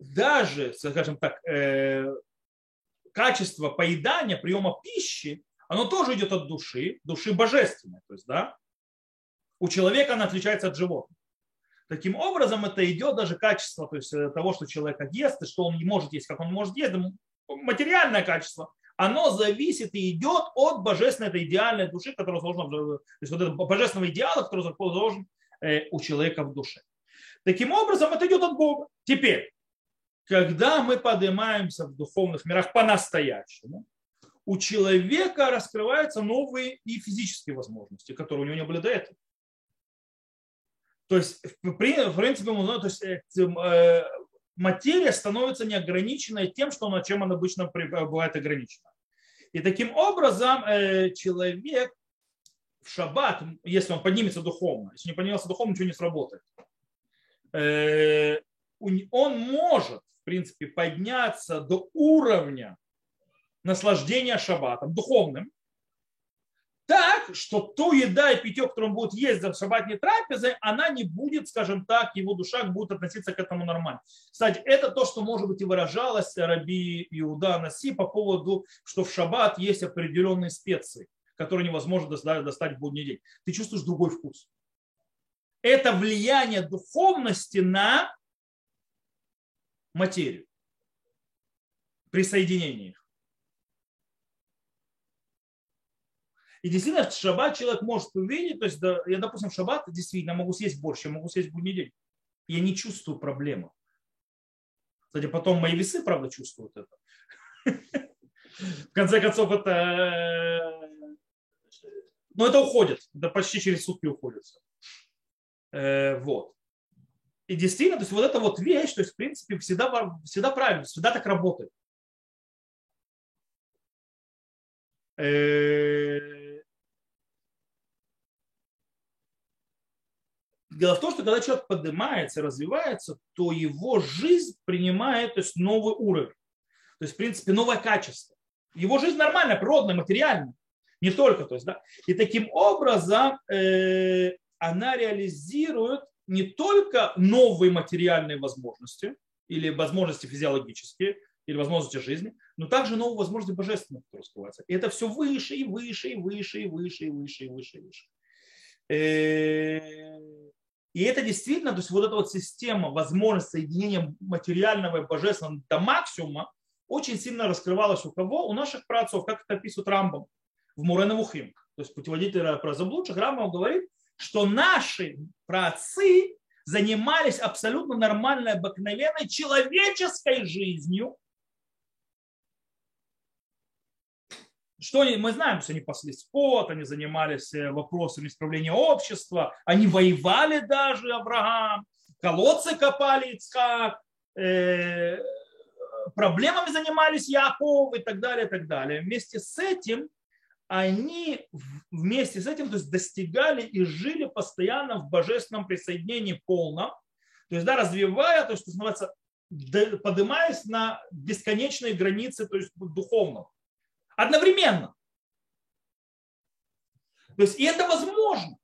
даже, скажем так, э, качество поедания, приема пищи, оно тоже идет от души, души божественной. То есть, да, у человека она отличается от животных. Таким образом, это идет даже качество то есть, э, того, что человек ест, и что он может есть, как он может есть, материальное качество, оно зависит и идет от божественной, этой идеальной души, которая заложена, то есть вот этого божественного идеала, который заложен э, у человека в душе. Таким образом, это идет от Бога. Теперь, когда мы поднимаемся в духовных мирах по-настоящему, у человека раскрываются новые и физические возможности, которые у него не были до этого. То есть, в принципе, то есть, э, э, материя становится неограниченной тем, что она, чем она обычно бывает ограничена. И таким образом э, человек в шаббат, если он поднимется духовно, если не поднимется духовно, ничего не сработает. Он может, в принципе, подняться до уровня наслаждения шаббатом, духовным, так, что ту еда и питье, которую он будет есть за шаббатной трапезой, она не будет, скажем так, его душа будет относиться к этому нормально. Кстати, это то, что, может быть, и выражалось Раби Иуда Наси по поводу, что в шаббат есть определенные специи, которые невозможно достать в будний день. Ты чувствуешь другой вкус. Это влияние духовности на материю, присоединение. И действительно, в шаббат человек может увидеть, то есть я, допустим, в шаббат действительно могу съесть борщ, я могу съесть будний день. Я не чувствую проблемы. Кстати, потом мои весы, правда, чувствуют это. В конце концов, это... Но это уходит. Это почти через сутки уходит. Э, вот. И действительно, то есть вот эта вот вещь, то есть в принципе всегда, всегда правильно, всегда так работает. Э, Дело в том, что когда человек поднимается, развивается, то его жизнь принимает то есть, новый уровень. То есть, в принципе, новое качество. Его жизнь нормальная, природная, материальная. Не только. То есть, да? И таким образом э, она реализирует не только новые материальные возможности или возможности физиологические, или возможности жизни, но также новые возможности божественные, которые раскрываются. И это все выше и выше и выше и выше и выше и выше и выше. И это действительно, то есть вот эта вот система возможности соединения материального и божественного до максимума очень сильно раскрывалась у кого? У наших праотцов, как это описывает Рамбом в Муреновухим. То есть путеводитель про заблудших Рамбом говорит, что наши праотцы занимались абсолютно нормальной, обыкновенной человеческой жизнью, Что они, мы знаем, что они пасли скот, они занимались э, вопросами исправления общества, они воевали даже, Авраам, колодцы копали Ицхак, э, проблемами занимались Яков и так далее, и так далее. Вместе с этим они вместе с этим то есть, достигали и жили постоянно в божественном присоединении полном, то есть да, развивая, то есть, называется, поднимаясь на бесконечные границы то есть, духовного. Одновременно. То есть и это возможно.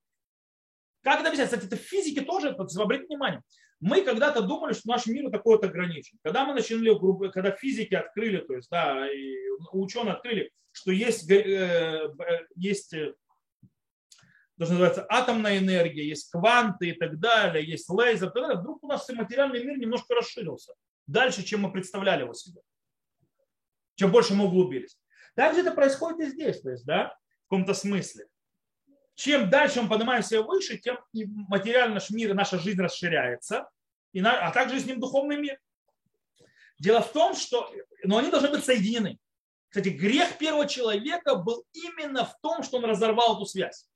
Как это объяснять? Кстати, это в физике тоже, обратите внимание. Мы когда-то думали, что наш мир такой вот ограничен. Когда мы начали, когда физики открыли, то есть, да, и ученые открыли, что есть, э, э, есть э, даже называется атомная энергия, есть кванты и так далее, есть лазер, тогда вдруг у нас материальный мир немножко расширился. Дальше, чем мы представляли его себе. Чем больше мы углубились. Также это происходит и здесь, то есть, да, в каком-то смысле. Чем дальше мы поднимаемся выше, тем и материальный наш мир, наша жизнь расширяется, и на, а также с ним духовный мир. Дело в том, что но они должны быть соединены. Кстати, грех первого человека был именно в том, что он разорвал эту связь.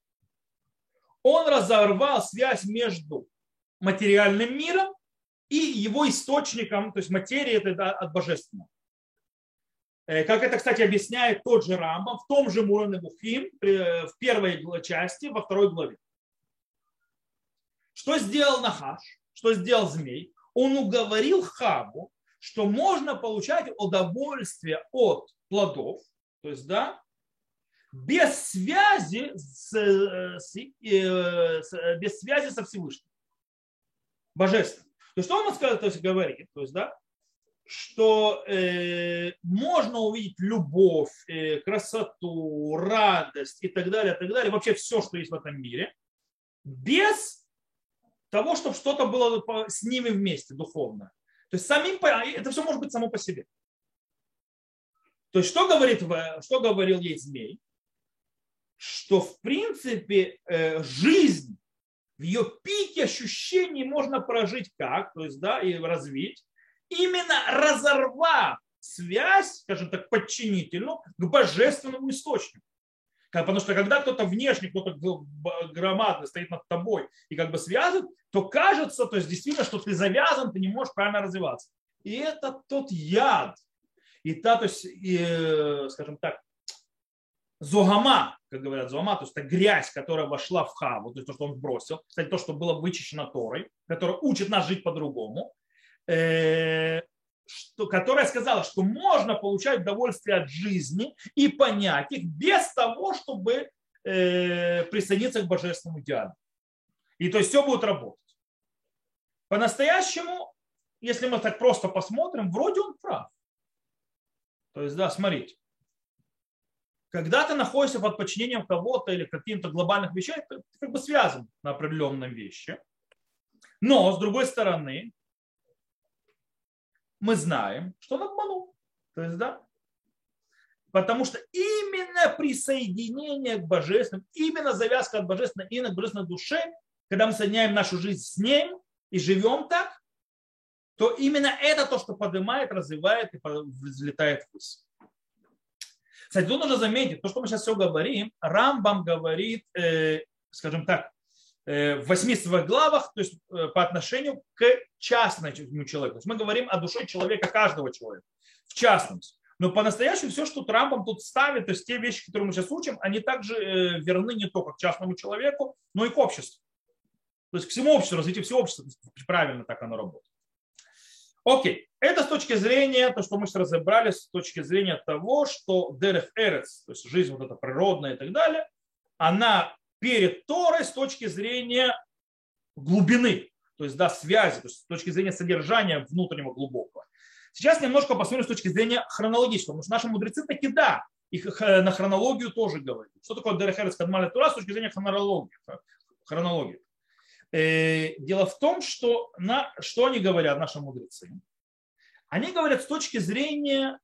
Он разорвал связь между материальным миром и его источником, то есть материи это от божественного. Э, как это, кстати, объясняет тот же Рамбам в том же Муране Бухим в первой части, во второй главе. Что сделал Нахаш? Что сделал змей? Он уговорил Хаву, что можно получать удовольствие от плодов, то есть, да, без связи с, э, с, без связи со Всевышним. Божественным. То есть, что он сказал, то есть, говорит? То есть, да, что э, можно увидеть любовь, э, красоту, радость и так далее, и так далее, вообще все, что есть в этом мире, без того, чтобы что-то было с ними вместе духовно. То есть самим, а, это все может быть само по себе. То есть что, говорит, что говорил ей змей? Что в принципе э, жизнь в ее пике ощущений можно прожить как, то есть, да, и развить, именно разорвав связь, скажем так, подчинительную к божественному источнику. Потому что когда кто-то внешний, кто-то громадный стоит над тобой и как бы связан, то кажется, то есть действительно, что ты завязан, ты не можешь правильно развиваться. И это тот яд. И та, то есть, и, скажем так, зогама, как говорят, зогама, то есть это грязь, которая вошла в хаву, то есть то, что он сбросил. Кстати, то, что было вычищено Торой, которая учит нас жить по-другому. Э, что, которая сказала, что можно получать удовольствие от жизни и понять их без того, чтобы э, присоединиться к божественному идеалу. И то есть все будет работать. По-настоящему, если мы так просто посмотрим, вроде он прав. То есть, да, смотрите. Когда ты находишься под подчинением кого-то или каким-то глобальных вещей, ты как бы связан на определенном вещи. Но, с другой стороны, мы знаем, что он обманул. То есть, да, Потому что именно присоединение к божественному, именно завязка от божественной, именно к божественной душе, когда мы соединяем нашу жизнь с ним и живем так, то именно это то, что поднимает, развивает и взлетает ввысь. Кстати, тут нужно заметить, то, что мы сейчас все говорим, Рамбам говорит, э, скажем так, в восьми своих главах, то есть э, по отношению к частному человеку. То есть мы говорим о душе человека, каждого человека, в частности. Но по-настоящему все, что Трампом тут ставит, то есть те вещи, которые мы сейчас учим, они также э, верны не только к частному человеку, но и к обществу. То есть к всему обществу, развитию всего общества. Правильно так оно работает. Окей, это с точки зрения, то, что мы сейчас разобрали, с точки зрения того, что Дерех Эрец, то есть жизнь вот эта природная и так далее, она перед Торой с точки зрения глубины, то есть да, связи, то есть с точки зрения содержания внутреннего глубокого. Сейчас немножко посмотрим с точки зрения хронологического, потому что наши мудрецы таки да, их на хронологию тоже говорят. Что такое Дерех Эрец Кадмаля Тура с точки зрения хронологии? хронологии. Э, дело в том, что, на, что они говорят, наши мудрецы. Они говорят с точки зрения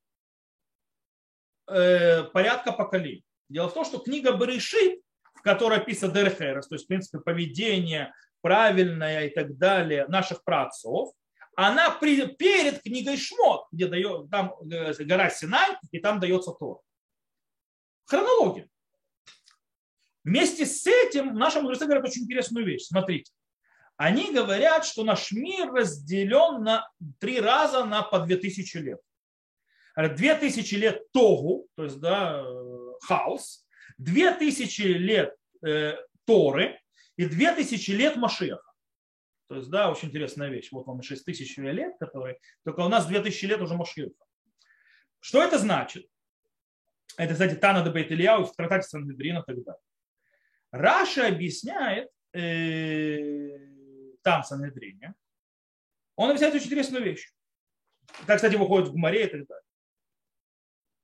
э, порядка поколений. Дело в том, что книга Берешит, которой описан Дерхерес, то есть, в принципе, поведение правильное и так далее наших праотцов, она при, перед книгой Шмот, где дает, там э, гора Синай, и там дается Тор. Хронология. Вместе с этим наши мудрецы говорят очень интересную вещь. Смотрите. Они говорят, что наш мир разделен на три раза на по две тысячи лет. Две тысячи лет Тогу, то есть да, хаос, две тысячи лет э, Торы и две тысячи лет Машеха. То есть, да, очень интересная вещь. Вот вам 6 тысяч лет, которые... Только у нас 2000 лет уже Машеха. Что это значит? Это, кстати, Тана де Бейт Ильяу в трактате Сангедрина и так далее. Раша объясняет э, там в Санедрине, он объясняет очень интересную вещь. Так, кстати, выходит в море и так далее.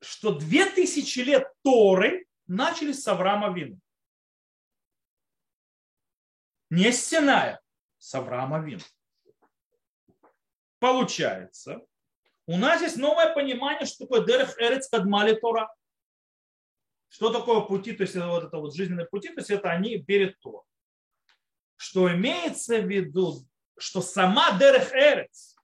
Что две тысячи лет Торы начались с Авраама Вина. Не с Синая, с Авраама Вина. Получается, у нас есть новое понимание, что такое Дерех Эрец Кадмали Тора. Что такое пути, то есть вот это вот жизненные пути, то есть это они перед Тором. Что имеется в виду, что сама Дерех Эрец,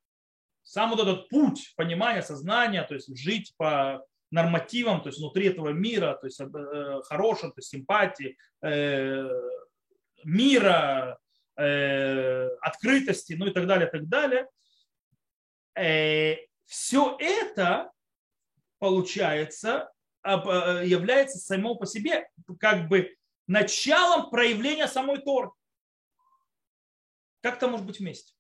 сам вот этот путь понимания, сознания, то есть жить по нормативам, то есть внутри этого мира, то есть э, хорошим, то есть симпатии, э, мира, э, открытости, ну и так далее, так далее. Все это получается Э, является само по себе как бы началом проявления самой Торы. Как это может быть вместе?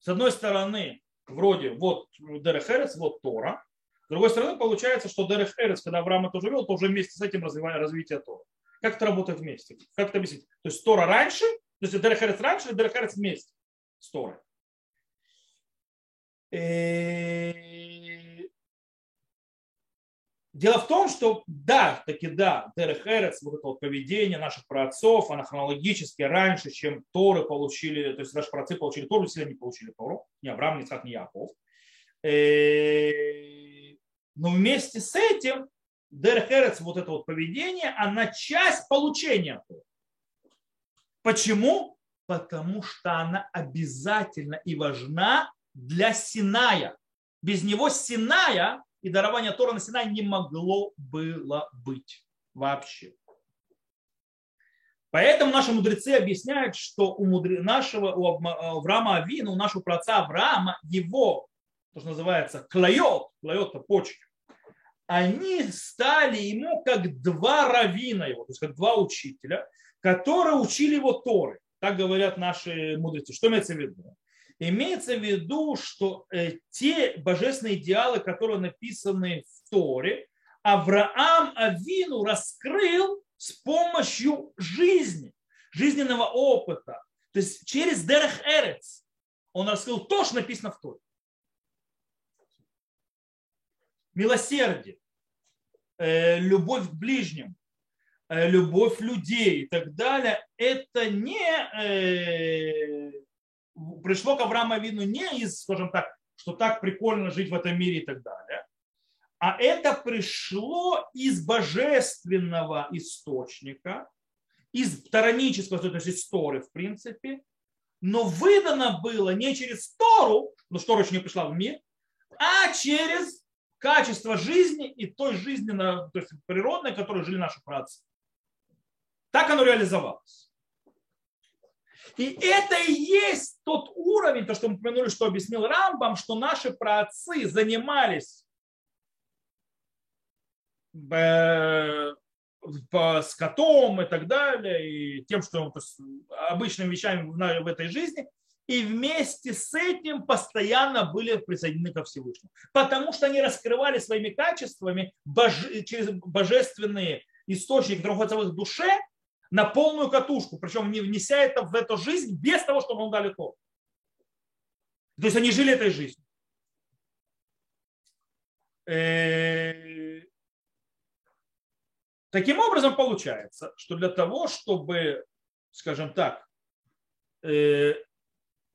С одной стороны, вроде вот Дерех Эрец, вот Тора. С другой стороны, получается, что Дерех Эрец, когда Авраам это уже вел, то уже вместе с этим развитие Тора. Как это работает вместе? Как это объяснить? То есть Тора раньше, то есть Дерех Эрец раньше, или Дерех Эрец вместе с Торой. Дело в том, что да, таки да, Дерех Эрец, вот это вот поведение наших праотцов, оно хронологически раньше, чем Торы получили, то есть наши праотцы получили Тору, если они получили Тору, ни Авраам, ни Исаак, ни Яков. Э, но вместе с этим Дерех Эрец, вот это вот поведение, она часть получения. Почему? Потому что она обязательно и важна для Синая. Без него Синая и дарование Тора на Синай не могло было быть вообще. Поэтому наши мудрецы объясняют, что у нашего у Авраама Авина, у нашего праца Авраама, его, то, что называется, клайот это почки, они стали ему как два равина его, то есть как два учителя, которые учили его Торы. Так говорят наши мудрецы. Что имеется в виду? Имеется в виду, что э, те божественные идеалы, которые написаны в Торе, Авраам Авину раскрыл с помощью жизни, жизненного опыта. То есть через Дерех Эрец он раскрыл то, что написано в Торе. Милосердие, любовь к ближним, э, любовь людей и так далее, это не э, пришло к Аврааму Авину не из, скажем так, что так прикольно жить в этом мире и так далее, а это пришло из божественного источника, из таранического, то есть из Торы, в принципе, но выдано было не через Тору, но что еще не пришла в мир, а через качество жизни и той жизни, то есть природной, которой жили наши працы. Так оно реализовалось. И это и есть тот уровень, то, что мы упомянули, что объяснил Рамбам, что наши праотцы занимались по скотом и так далее, и тем, что обычными вещами в этой жизни, и вместе с этим постоянно были присоединены ко Всевышнему. Потому что они раскрывали своими качествами боже, через божественные источники, которые находятся в их душе, на полную катушку, причем не внеся это в эту жизнь без того, чтобы он дали то. То есть они жили этой жизнью. Э, Таким образом, получается, что для того, чтобы, скажем так, э,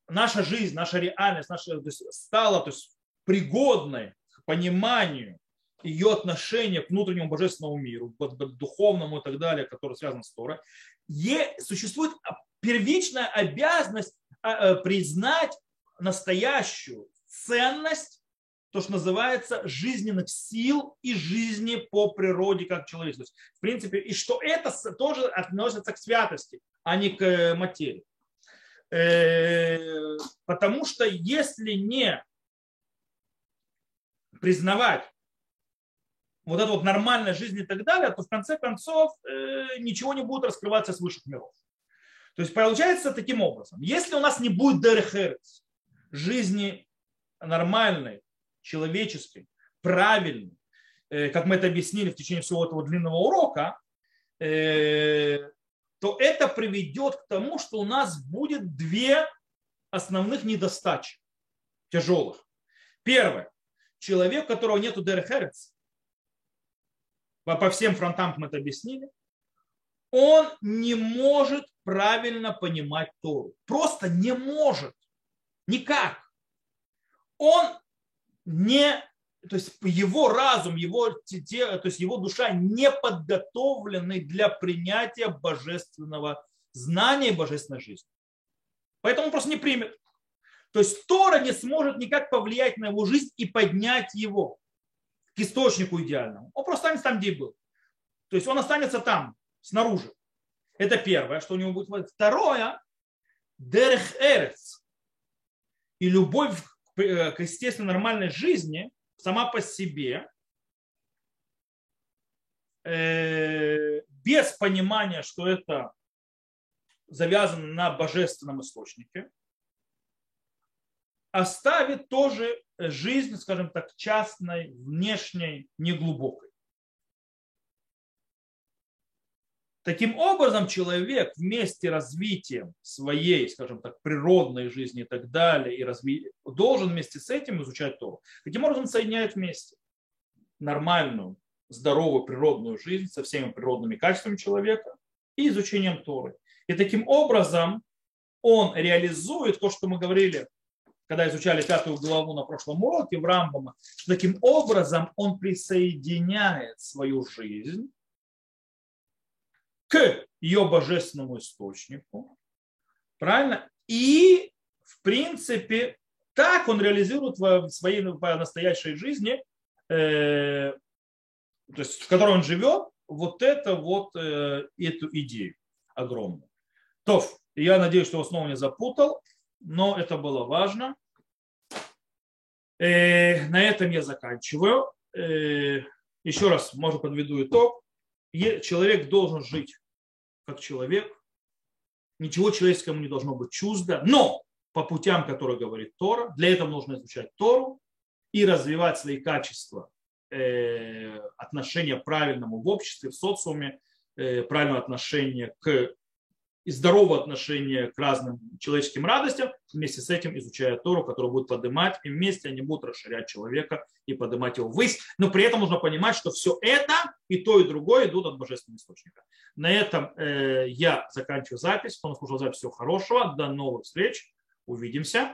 наша жизнь, наша реальность наша, то есть, стала то есть, пригодной к пониманию ее отношения к внутреннему божественному миру, к духовному и так далее, который связан с Торой, существует первичная обязанность а, э, признать настоящую ценность то, что называется жизненных сил и жизни по природе как человечность. В принципе, и что это тоже относится к святости, а не к э, материи. Э, потому что если не признавать вот эту вот нормальную жизнь и так далее, то в конце концов э, ничего не будет раскрываться с высших миров. То есть получается таким образом, если у нас не будет дерехерец, жизни нормальной, человеческой, правильной, э, как мы это объяснили в течение всего этого длинного урока, то это приведет к тому, что у нас будет две основных недостачи тяжелых. Первое. Человек, у которого нету дерхерец, по всем фронтам мы это объяснили, он не может правильно понимать Тору. Просто не может. Никак. Он не, то есть его разум, его, то есть его душа не подготовлены для принятия божественного знания и божественной жизни. Поэтому он просто не примет. То есть Тора не сможет никак повлиять на его жизнь и поднять его к источнику идеальному. Он просто останется там, где был. То есть он останется там, снаружи. Это первое, что у него будет. Второе, дерех эрец. И любовь Э, к естественно нормальной жизни сама по себе, э, без понимания, что это завязано на божественном источнике, оставит тоже жизнь, скажем так, частной, внешней, неглубокой. Таким образом, человек вместе развитием своей, скажем так, природной жизни и так далее, и разви... должен вместе с этим изучать Тору. Таким образом, соединяет вместе нормальную, здоровую природную жизнь со всеми природными качествами человека и изучением Торы. И таким образом он реализует то, что мы говорили, когда изучали пятую главу на прошлом уроке в Рамбама, что таким образом он присоединяет свою жизнь к ее божественному источнику. Правильно? И, в принципе, так он реализует в своей настоящей жизни, э, то есть в которой он живет, вот это вот э, эту идею огромную. То, я надеюсь, что снова не запутал, но это было важно. Э, на этом я заканчиваю. Еще раз, может, подведу итог. Человек должен жить как человек. Ничего человеческому не должно быть чуждо. Но по путям, которые говорит Тора, для этого нужно изучать Тору и развивать свои качества э, отношения правильному в обществе, в социуме, правильное отношение к и здоровое отношение к разным человеческим радостям, вместе с этим изучая Тору, которая будет поднимать, и вместе они будут расширять человека и поднимать его ввысь. Но при этом нужно понимать, что все это и то, и другое идут от божественного источника. На этом э, я заканчиваю запись. Кто нас слушал запись, всего хорошего. До новых встреч. Увидимся.